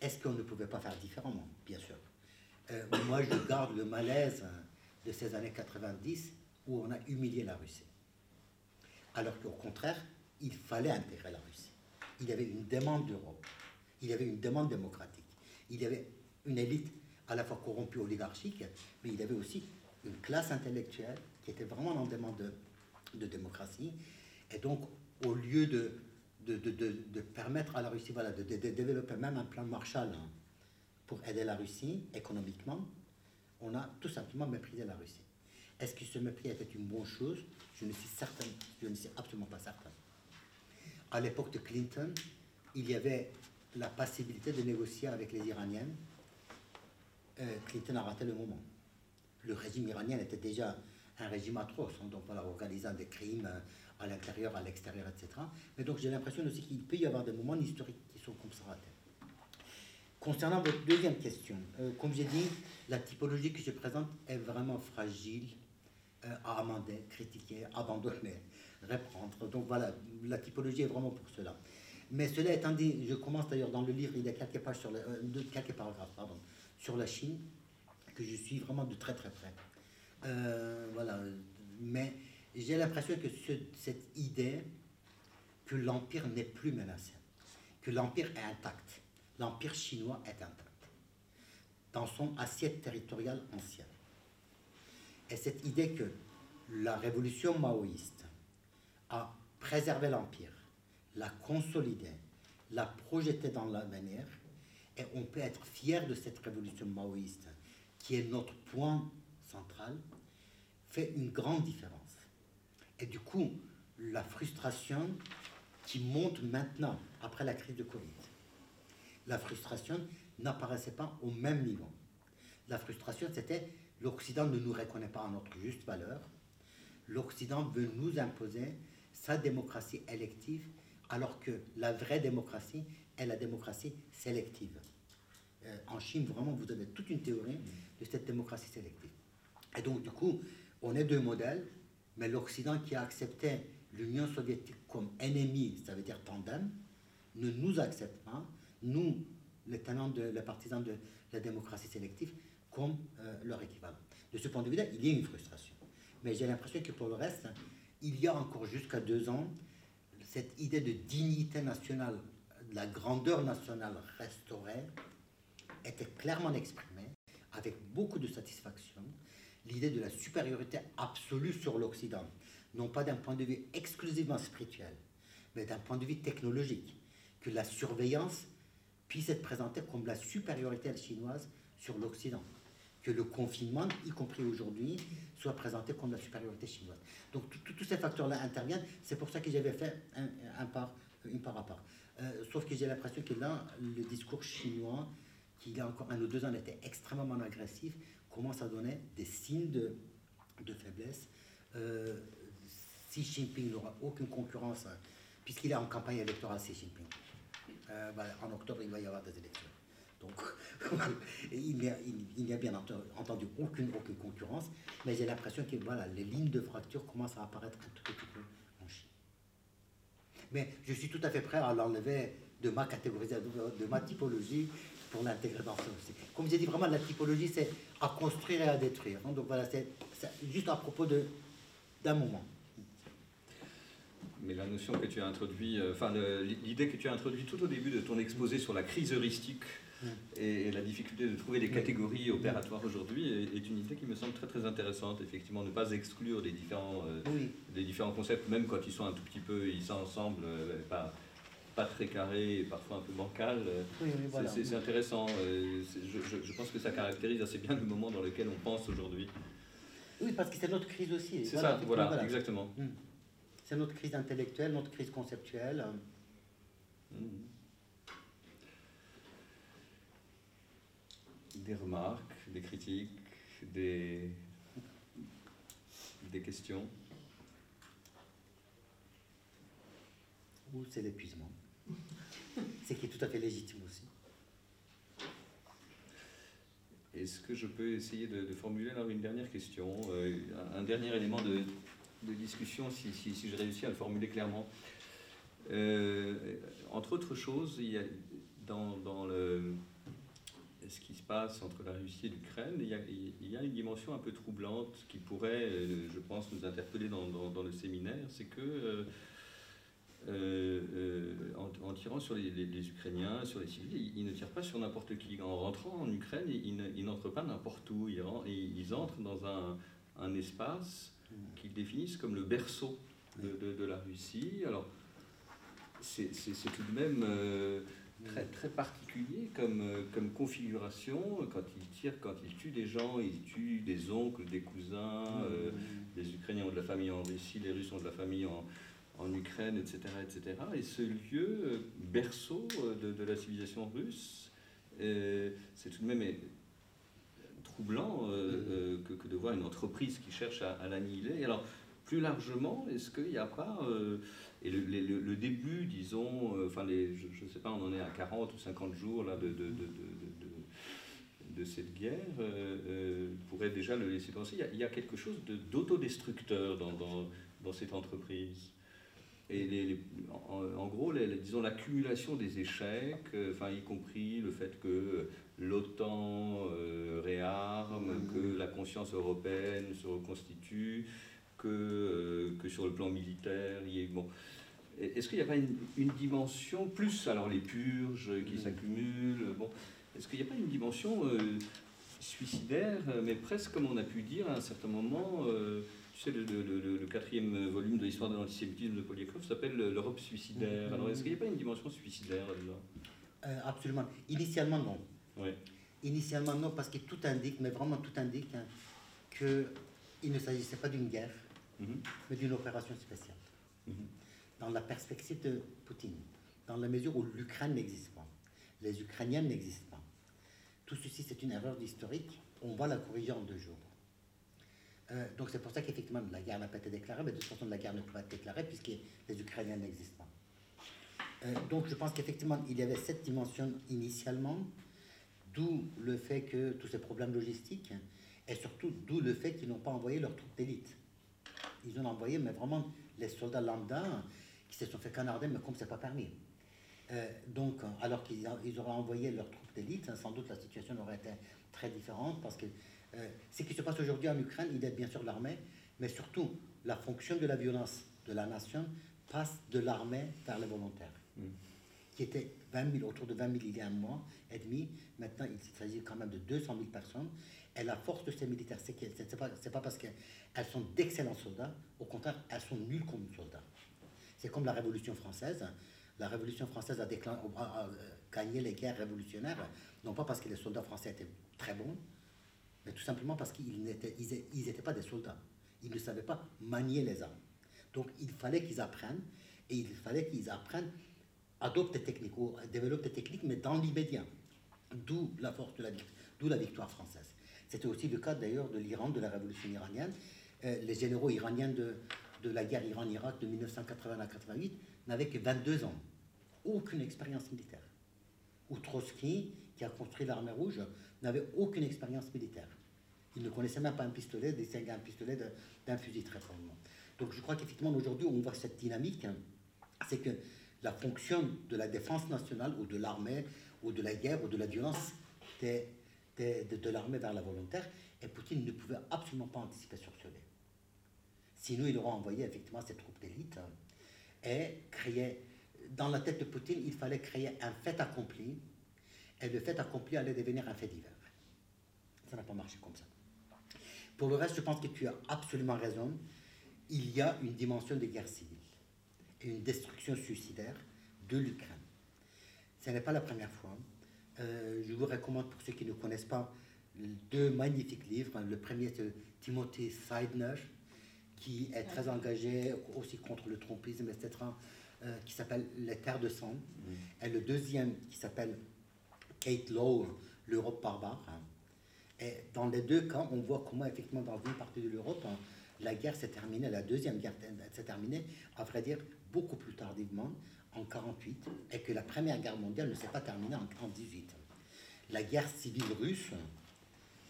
est-ce qu'on ne pouvait pas faire différemment? Bien sûr. Euh, moi, je garde le malaise de ces années 90 où on a humilié la Russie. Alors qu'au contraire, il fallait intégrer la Russie. Il y avait une demande d'Europe. Il y avait une demande démocratique. Il y avait une élite à la fois corrompue oligarchique, mais il y avait aussi une classe intellectuelle qui était vraiment en demande de, démocratie. Et donc, au lieu de, de, de permettre à la Russie voilà, de, développer même un plan Marshall hein, pour aider la Russie économiquement, on a tout simplement méprisé la Russie. Est-ce que ce mépris était une bonne chose? Je ne suis certain, je ne suis absolument pas certain. À l'époque de Clinton, il y avait la possibilité de négocier avec les Iraniennes. Euh, Clinton a raté le moment le régime iranien était déjà un régime atroce, hein, donc voilà, organisant des crimes euh, à l'intérieur, à l'extérieur, etc. Mais donc j'ai l'impression aussi qu'il peut y avoir des moments historiques qui sont comme ça. Concernant votre deuxième question, euh, comme j'ai dit, la typologie que je présente est vraiment fragile euh, à amender, critiquer, abandonner, reprendre. Donc voilà, la typologie est vraiment pour cela. Mais cela étant dit, je commence d'ailleurs dans le livre, il y a quelques pages sur quelques paragraphes pardon, sur la Chine que je suis vraiment de très très près. Euh, voilà. Mais j'ai l'impression que cette idée que l'Empire n'est plus menacé, que l'Empire est intact, l'Empire chinois est intact, dans son assiette territoriale ancienne. Et cette idée que la révolution maoïste a préservé l'Empire, l'a consolidé, l'a projeté dans l'avenir, et on peut être fier de cette révolution maoïste qui est notre point central, fait une grande différence. Et du coup, la frustration qui monte maintenant, après la crise de Covid, la frustration n'apparaissait pas au même niveau. La frustration, c'était l'Occident ne nous reconnaît pas à notre juste valeur. L'Occident veut nous imposer sa démocratie élective, alors que la vraie démocratie est la démocratie sélective. Euh, en Chine, vraiment, vous avez toute une théorie de cette démocratie sélective. Et donc, du coup, on est deux modèles, mais l'Occident qui a accepté l'Union soviétique comme ennemi, ça veut dire tandem, ne nous accepte pas, nous, les tenants, de, les partisans de la démocratie sélective, comme euh, leur équivalent. De ce point de vue-là, il y a une frustration. Mais j'ai l'impression que pour le reste, il y a encore jusqu'à deux ans, cette idée de dignité nationale, de la grandeur nationale restaurée, était clairement exprimée avec beaucoup de satisfaction l'idée de la supériorité absolue sur l'Occident, non pas d'un point de vue exclusivement spirituel, mais d'un point de vue technologique, que la surveillance puisse être présentée comme la supériorité chinoise sur l'Occident, que le confinement, y compris aujourd'hui, soit présenté comme la supériorité chinoise. Donc tous ces facteurs-là interviennent, c'est pour ça que j'avais fait un, part, une part à part. Euh, sauf que j'ai l'impression que là, le discours chinois qui il y a encore un ou deux ans était extrêmement agressif, commence à donner des signes de, de faiblesse. Euh, Xi Jinping n'aura aucune concurrence, hein, puisqu'il est en campagne électorale, Xi Jinping. Euh, voilà, en octobre, il va y avoir des élections. Donc, il n'y a, bien entendu aucune, aucune concurrence, mais j'ai l'impression que voilà, les lignes de fracture commencent à apparaître un tout petit peu en Chine. Mais je suis tout à fait prêt à l'enlever de ma catégorisation, de ma typologie pour l'intégrer dans ce Comme j'ai dit, vraiment, la typologie, c'est à construire et à détruire. Hein. Donc voilà, c'est juste à propos d'un moment. Mais la notion que tu as introduite, euh, enfin l'idée que tu as introduite tout au début de ton exposé sur la crise heuristique mm. et, la difficulté de trouver des catégories opératoires aujourd'hui est, une idée qui me semble très très intéressante. Effectivement, ne pas exclure les différents, euh, différents concepts, même quand ils sont un tout petit peu, ils sont ensemble, euh, pas, pas très carré et parfois un peu bancal. C'est intéressant. Euh, je, pense que ça caractérise assez bien le moment dans lequel on pense aujourd'hui. Oui, parce que c'est notre crise aussi. C'est ça, voilà, exactement. Hmm. C'est notre crise intellectuelle, notre crise conceptuelle. Hmm. Des remarques, des critiques, des, des questions. Ou c'est l'épuisement. C'est qui est tout à fait légitime aussi. Est-ce que je peux essayer de, formuler une dernière question, euh, un dernier élément de, discussion, si, si, si, je réussis à le formuler clairement euh, Entre autres choses, dans, dans, le, ce qui se passe entre la Russie et l'Ukraine, il, y a une dimension un peu troublante qui pourrait, euh, je pense, nous interpeller dans, dans, le séminaire, c'est que euh, en, tirant sur les, Ukrainiens, sur les civils, ils, ne tirent pas sur n'importe qui. En rentrant en Ukraine, ils, n'entrent pas n'importe où. Ils, ils, entrent dans un, espace qu'ils définissent comme le berceau de, la Russie. Alors, c'est tout de même euh, très, très particulier comme, comme configuration. Quand ils tirent, quand ils tuent des gens, ils tuent des oncles, des cousins. les Ukrainiens ont de la famille en Russie, les Russes ont de la famille en, en Ukraine, etc., etc. Et ce lieu, euh, berceau euh, de, la civilisation russe, euh, c'est tout de même troublant que, de voir une entreprise qui cherche à, l'annihiler. Alors, plus largement, est-ce qu'il n'y a pas, et le, début, disons, enfin, les, je ne sais pas, on en est à 40 ou 50 jours là, de, de, de cette guerre pourrait déjà le laisser penser. Il y a, quelque chose d'autodestructeur dans, dans, dans, cette entreprise? Et les, en, gros, disons l'accumulation des échecs, euh, enfin y compris le fait que l'OTAN euh, réarme, mmh. que la conscience européenne se reconstitue, que, euh, que sur le plan militaire, il y ait, bon. Est-ce qu'il n'y a pas une, une, dimension, plus alors les purges qui mmh. s'accumulent, bon, est-ce qu'il n'y a pas une dimension suicidaire, mais presque comme on a pu dire à un certain moment sais, le, quatrième volume de l'histoire de l'antisémitisme de Poliakov s'appelle L'Europe suicidaire. Alors, est-ce qu'il n'y a pas une dimension suicidaire là-dedans? Euh, Absolument. Initialement, non. Oui. Initialement, non, parce que tout indique, mais vraiment tout indique, hein, qu'il ne s'agissait pas d'une guerre, mhm. mais d'une opération spéciale. Mhm. Dans la perspective de Poutine, dans la mesure où l'Ukraine n'existe pas, les Ukrainiens n'existent pas. Tout ceci, c'est une erreur d'historique. On va la corriger en deux jours. Euh, donc c'est pour ça qu'effectivement la guerre n'a pas été déclarée, mais de toute façon la guerre ne peut pas être déclarée puisque les Ukrainiens n'existent pas. Euh, donc je pense qu'effectivement il y avait cette dimension initialement, d'où le fait que tous ces problèmes logistiques, et surtout d'où le fait qu'ils n'ont pas envoyé leurs troupes d'élite. Ils ont envoyé, mais vraiment les soldats lambda qui se sont fait canarder, mais comme c'est pas permis. Euh, donc, alors qu'ils auraient envoyé leurs troupes d'élite, sans doute la situation aurait été très différente parce que ce qui se passe aujourd'hui en Ukraine, il aide bien sûr l'armée, mais surtout la fonction de la violence de la nation passe de l'armée vers les volontaires, mm. qui étaient 20 000, autour de 20 000 il y a un mois et demi. Maintenant, il s'agit quand même de 200 000 personnes. Et la force de ces militaires, c'est n'est pas, pas parce qu'elles sont d'excellents soldats, au contraire, elles sont nulles comme soldats. C'est comme la Révolution française. La Révolution française a, a gagné les guerres révolutionnaires, non pas parce que les soldats français étaient très bons, mais tout simplement parce qu'ils n'étaient ils, pas des soldats. Ils ne savaient pas manier les armes. Donc il fallait qu'ils apprennent, et il fallait qu'ils apprennent, adoptent des techniques, ou développent des techniques, mais dans l'immédiat. d'où la force de la, d'où la victoire française. C'était aussi le cas d'ailleurs de l'Iran, de la révolution iranienne. Euh, les généraux iraniens de, de la guerre Iran-Irak de 1980 à 88 n'avaient que 22 ans, aucune expérience militaire. Ou Trotsky, qui a construit l'armée rouge, n'avait aucune expérience militaire. Il ne connaissait même pas un pistolet, distinguer un pistolet d'un fusil très probablement. Donc je crois qu'effectivement aujourd'hui on voit cette dynamique, hein, c'est que la fonction de la défense nationale ou de l'armée ou de la guerre ou de la violence de, de, l'armée vers la volontaire, et Poutine ne pouvait absolument pas anticiper sur cela. Sinon, il aurait envoyé effectivement ses troupes d'élite hein, et créer, dans la tête de Poutine, il fallait créer un fait accompli, et le fait accompli allait devenir un fait divers. Ça n'a pas marché comme ça. Pour le reste, je pense que tu as absolument raison. Il y a une dimension de guerre civile et une destruction suicidaire de l'Ukraine. Ce n'est pas la première fois. Euh, je vous recommande, pour ceux qui ne connaissent pas, deux magnifiques livres. Le premier, c'est Timothy Seidner, qui est très engagé aussi contre le trompisme, etc., euh, qui s'appelle Les Terres de sang. Et le deuxième, qui s'appelle Kate Lowe, L'Europe barbare. Et dans les deux cas, on voit comment, effectivement, dans une partie de l'Europe, hein, la guerre s'est terminée, la deuxième guerre s'est terminée, à vrai dire, beaucoup plus tardivement, en 48, et que la première guerre mondiale ne s'est pas terminée en 1918. La guerre civile russe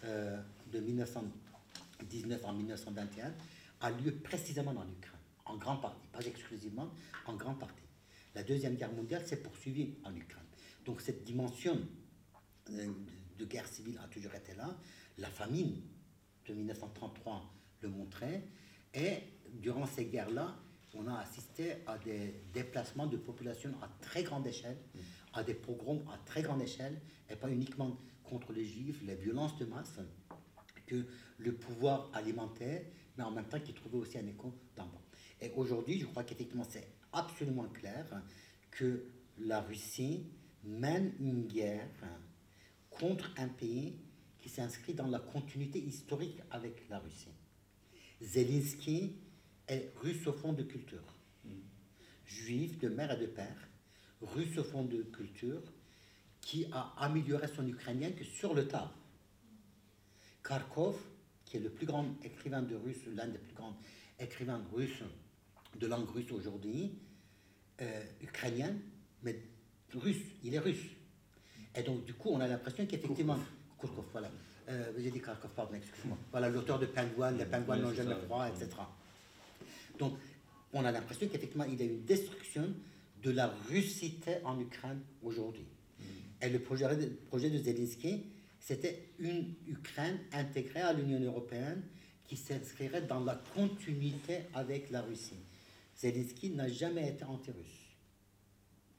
euh, de 1919 en 1921 a lieu précisément en Ukraine, en grande partie, pas exclusivement, en grande partie. La deuxième guerre mondiale s'est poursuivie en Ukraine. Donc cette dimension euh, de guerre civile a toujours été là. La famine de 1933 le montrait. Et durant ces guerres-là, on a assisté à des déplacements de population à très grande échelle, à des pogroms à très grande échelle, et pas uniquement contre les juifs, les violences de masse que le pouvoir alimentait, mais en même temps qui trouvait aussi un écho d'en bas. Et aujourd'hui, je crois qu'effectivement, c'est absolument clair que la Russie mène une guerre contre un pays qui s'inscrit dans la continuité historique avec la Russie. Zelensky est russophone de culture, juif de mère et de père, russophone de culture, qui a amélioré son ukrainien que sur le tas. Kharkov, qui est le plus grand écrivain de russe, l'un des plus grands écrivains russes de langue russe aujourd'hui, euh, ukrainien, mais russe, il est russe. Et donc, du coup, on a l'impression qu'effectivement. Kourkov, voilà. Euh, J'ai dit Kharkov, pardon, excuse-moi. Voilà, l'auteur de Penguin, les pingouins n'ont jamais froid, etc. Donc, on a l'impression qu'effectivement, il y a une destruction de la russité en Ukraine aujourd'hui. Mm. Et le projet, projet de Zelensky, c'était une Ukraine intégrée à l'Union européenne qui s'inscrirait dans la continuité avec la Russie. Zelensky n'a jamais été anti-russe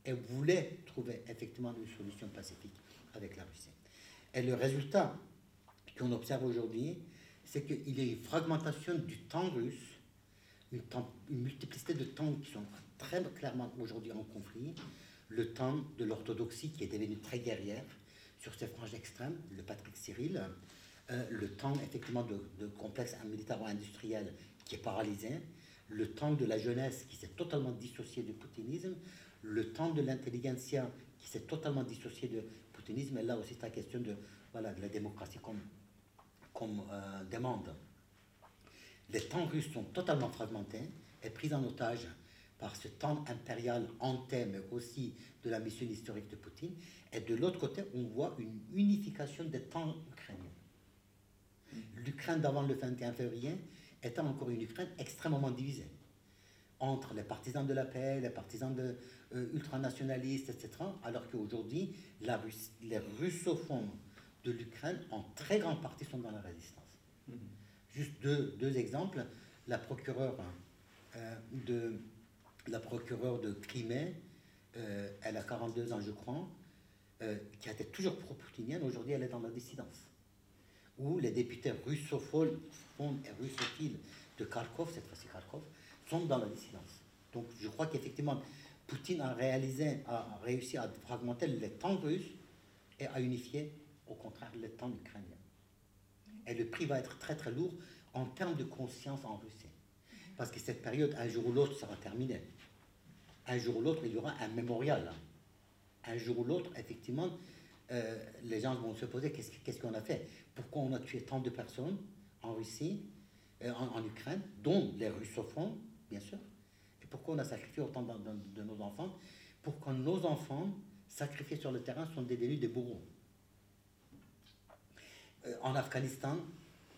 et voulait trouver effectivement une solution pacifique avec la Russie. Et le résultat qu'on observe aujourd'hui, c'est qu'il y a une fragmentation du temps russe, une, multiplicité de temps qui sont très clairement aujourd'hui en conflit. Le temps de l'orthodoxie qui est devenue très guerrière sur ses franges extrêmes, le Patrick Cyril, euh, le temps effectivement de, de complexe militaro-industriel qui est paralysé, le temps de la jeunesse qui s'est totalement dissocié du poutinisme, le temps de l'intelligentsia qui s'est totalement dissocié du poutinisme, et là aussi c'est la question de, voilà, de la démocratie comme, comme euh, demande. Les temps russes sont totalement fragmentés et pris en otage par ce temps impérial hanté, mais aussi de la mission historique de Poutine. Et de l'autre côté, on voit une unification des temps ukrainiens. L'Ukraine d'avant le 21 février était encore une Ukraine extrêmement divisée entre les partisans de la paix, les partisans de, euh, ultranationalistes, etc. Alors qu'aujourd'hui, les russophones de l'Ukraine, en très grande partie, sont dans la résistance. Mm-hmm. Juste deux, deux, exemples. La procureure, euh, de, la procureure de Crimée, euh, elle a 42 ans, je crois, qui était toujours pro-poutinienne, aujourd'hui elle est dans la dissidence. Ou les députés russophones et russophiles de Kharkov, cette fois-ci Kharkov, sont dans la dissidence. Donc je crois qu'effectivement, Poutine a, réalisé, a réussi à fragmenter les temps russes et à unifier, au contraire, les temps ukrainiens. Et le prix va être très très lourd en termes de conscience en Russie. Parce que cette période, un jour ou l'autre, sera terminée. Un jour ou l'autre, il y aura un mémorial. Un jour ou l'autre, effectivement, euh, les gens vont se poser qu'est-ce qu'on a fait? Pourquoi on a tué tant de personnes en Russie, euh, en, Ukraine, dont les russophones, bien sûr Et pourquoi on a sacrifié autant de, nos enfants Pour que nos enfants, sacrifiés sur le terrain, sont devenus des bourreaux. Euh, en Afghanistan,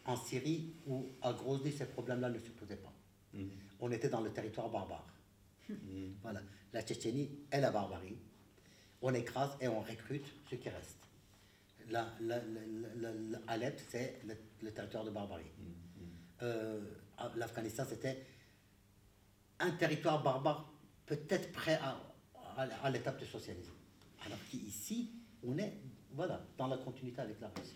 en Syrie ou à Grozny, ces problèmes-là ne se posaient pas. Mmh. On était dans le territoire barbare. Mmh. Voilà. La Tchétchénie est la barbarie on écrase et on recrute ce qui reste. La, Alep, c'est le, territoire de barbarie. Mm. Euh, L'Afghanistan, c'était un territoire barbare, peut-être prêt à, à, l'étape de socialisme. Alors qu'ici, on est voilà, dans la continuité avec la Russie.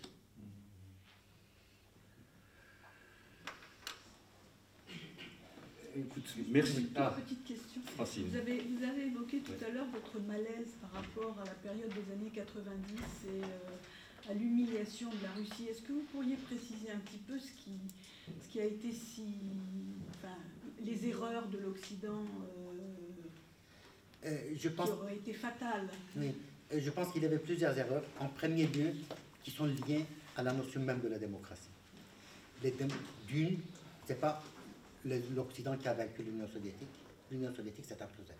Écoute, merci. Ah. Petite question. Vous, avez, vous avez évoqué tout à l'heure votre malaise par rapport à la période des années 90 et euh, à l'humiliation de la Russie. Est-ce que vous pourriez préciser un petit peu ce qui, ce qui a été si. Enfin, les erreurs de l'Occident euh, euh, je pense, qui auraient été fatales Oui, je pense qu'il y avait plusieurs erreurs. En premier lieu, qui sont liées à la notion même de la démocratie. D'une, c'est pas l'Occident qui a vaincu l'Union soviétique. L'Union soviétique s'est imposée.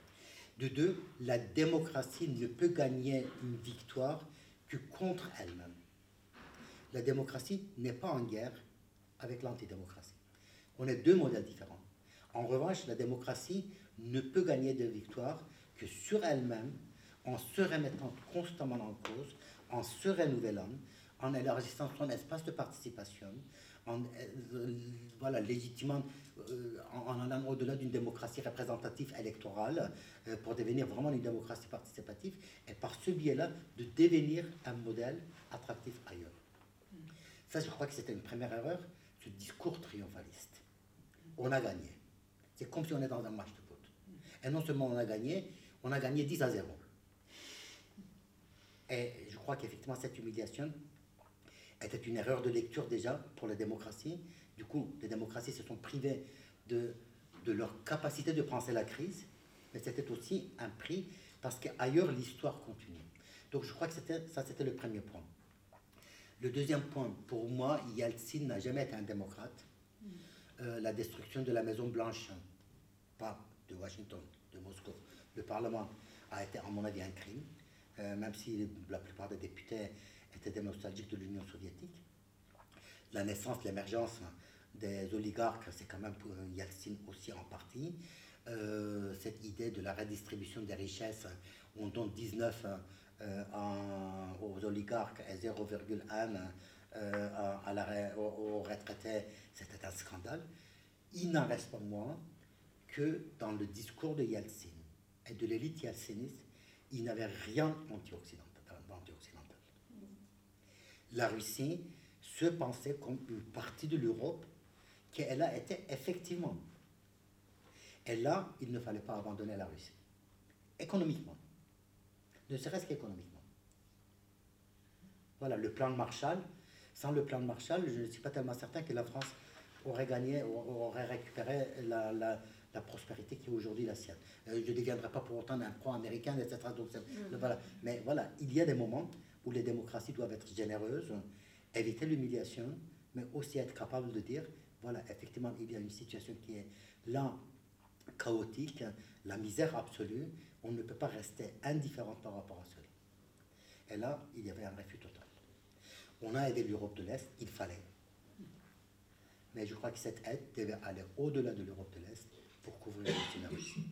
De deux, la démocratie ne peut gagner une victoire que contre elle-même. La démocratie n'est pas en guerre avec l'antidémocratie. On est deux modèles différents. En revanche, la démocratie ne peut gagner de victoire que sur elle-même, en se remettant constamment en cause, en se renouvelant, en élargissant son espace de participation, en euh, voilà, légitimement euh, en, allant au-delà d'une démocratie représentative électorale euh, pour devenir vraiment une démocratie participative et par ce biais-là de devenir un modèle attractif ailleurs. Ça, je crois que c'était une première erreur, ce discours triomphaliste. On a gagné. C'est comme si on est dans un match de foot. Et non seulement on a gagné, on a gagné 10 à 0. Et je crois qu'effectivement, cette humiliation était une erreur de lecture déjà pour les démocraties. Du coup, les démocraties se sont privées de, de leur capacité de penser la crise, mais c'était aussi un prix parce qu'ailleurs, l'histoire continue. Donc je crois que ça, c'était le premier point. Le deuxième point, pour moi, Yeltsin n'a jamais été un démocrate. Euh, la destruction de la Maison Blanche, pas de Washington, de Moscou, le Parlement a été, à mon avis, un crime, euh, même si la plupart des députés étaient des nostalgiques de l'Union soviétique. La naissance, l'émergence des oligarques, c'est quand même pour Yeltsin aussi en partie. Euh, cette idée de la redistribution des richesses, on donne 19 euh, aux oligarques et 0,1 euh, à la, aux, retraités, c'était un scandale. Il n'en reste pas moins que dans le discours de Yeltsin et de l'élite yeltsiniste, il n'avait rien anti-occidental la Russie se pensait comme une partie de l'Europe qu'elle a été effectivement. Et là, il ne fallait pas abandonner la Russie. Économiquement. Ne serait-ce qu'économiquement. Voilà, le plan Marshall. Sans le plan de Marshall, je ne suis pas tellement certain que la France aurait gagné, aurait récupéré la, la, prospérité qui est aujourd'hui la sienne. Euh, je ne deviendrai pas pour autant un pro-américain, etc. Donc, mm. voilà. Mais voilà, il y a des moments où les démocraties doivent être généreuses, éviter l'humiliation, mais aussi être capable de dire, voilà, effectivement, il y a une situation qui est là, chaotique, la misère absolue, on ne peut pas rester indifférent par rapport à cela. Et là, il y avait un refus total. On a aidé l'Europe de l'Est, il fallait. Mais je crois que cette aide devait aller au-delà de l'Europe de l'Est pour couvrir la Russie.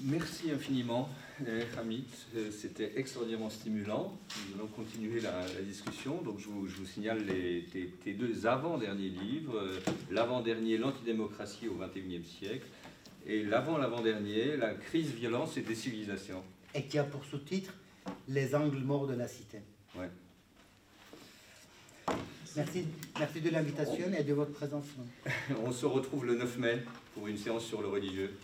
Merci infiniment, Hamid. Euh, c'était extraordinairement stimulant. Nous allons continuer la, discussion. Donc, je vous, signale les, tes, deux avant-derniers livres. Euh, l'avant-dernier, L'antidémocratie au XXIe siècle. Et l'avant-l'avant-dernier, La crise, violence et décivilisation. Et qui a pour sous-titre Les angles morts de la cité. Ouais. Merci, merci de l'invitation et de votre présence. On se retrouve le 9 mai pour une séance sur le religieux.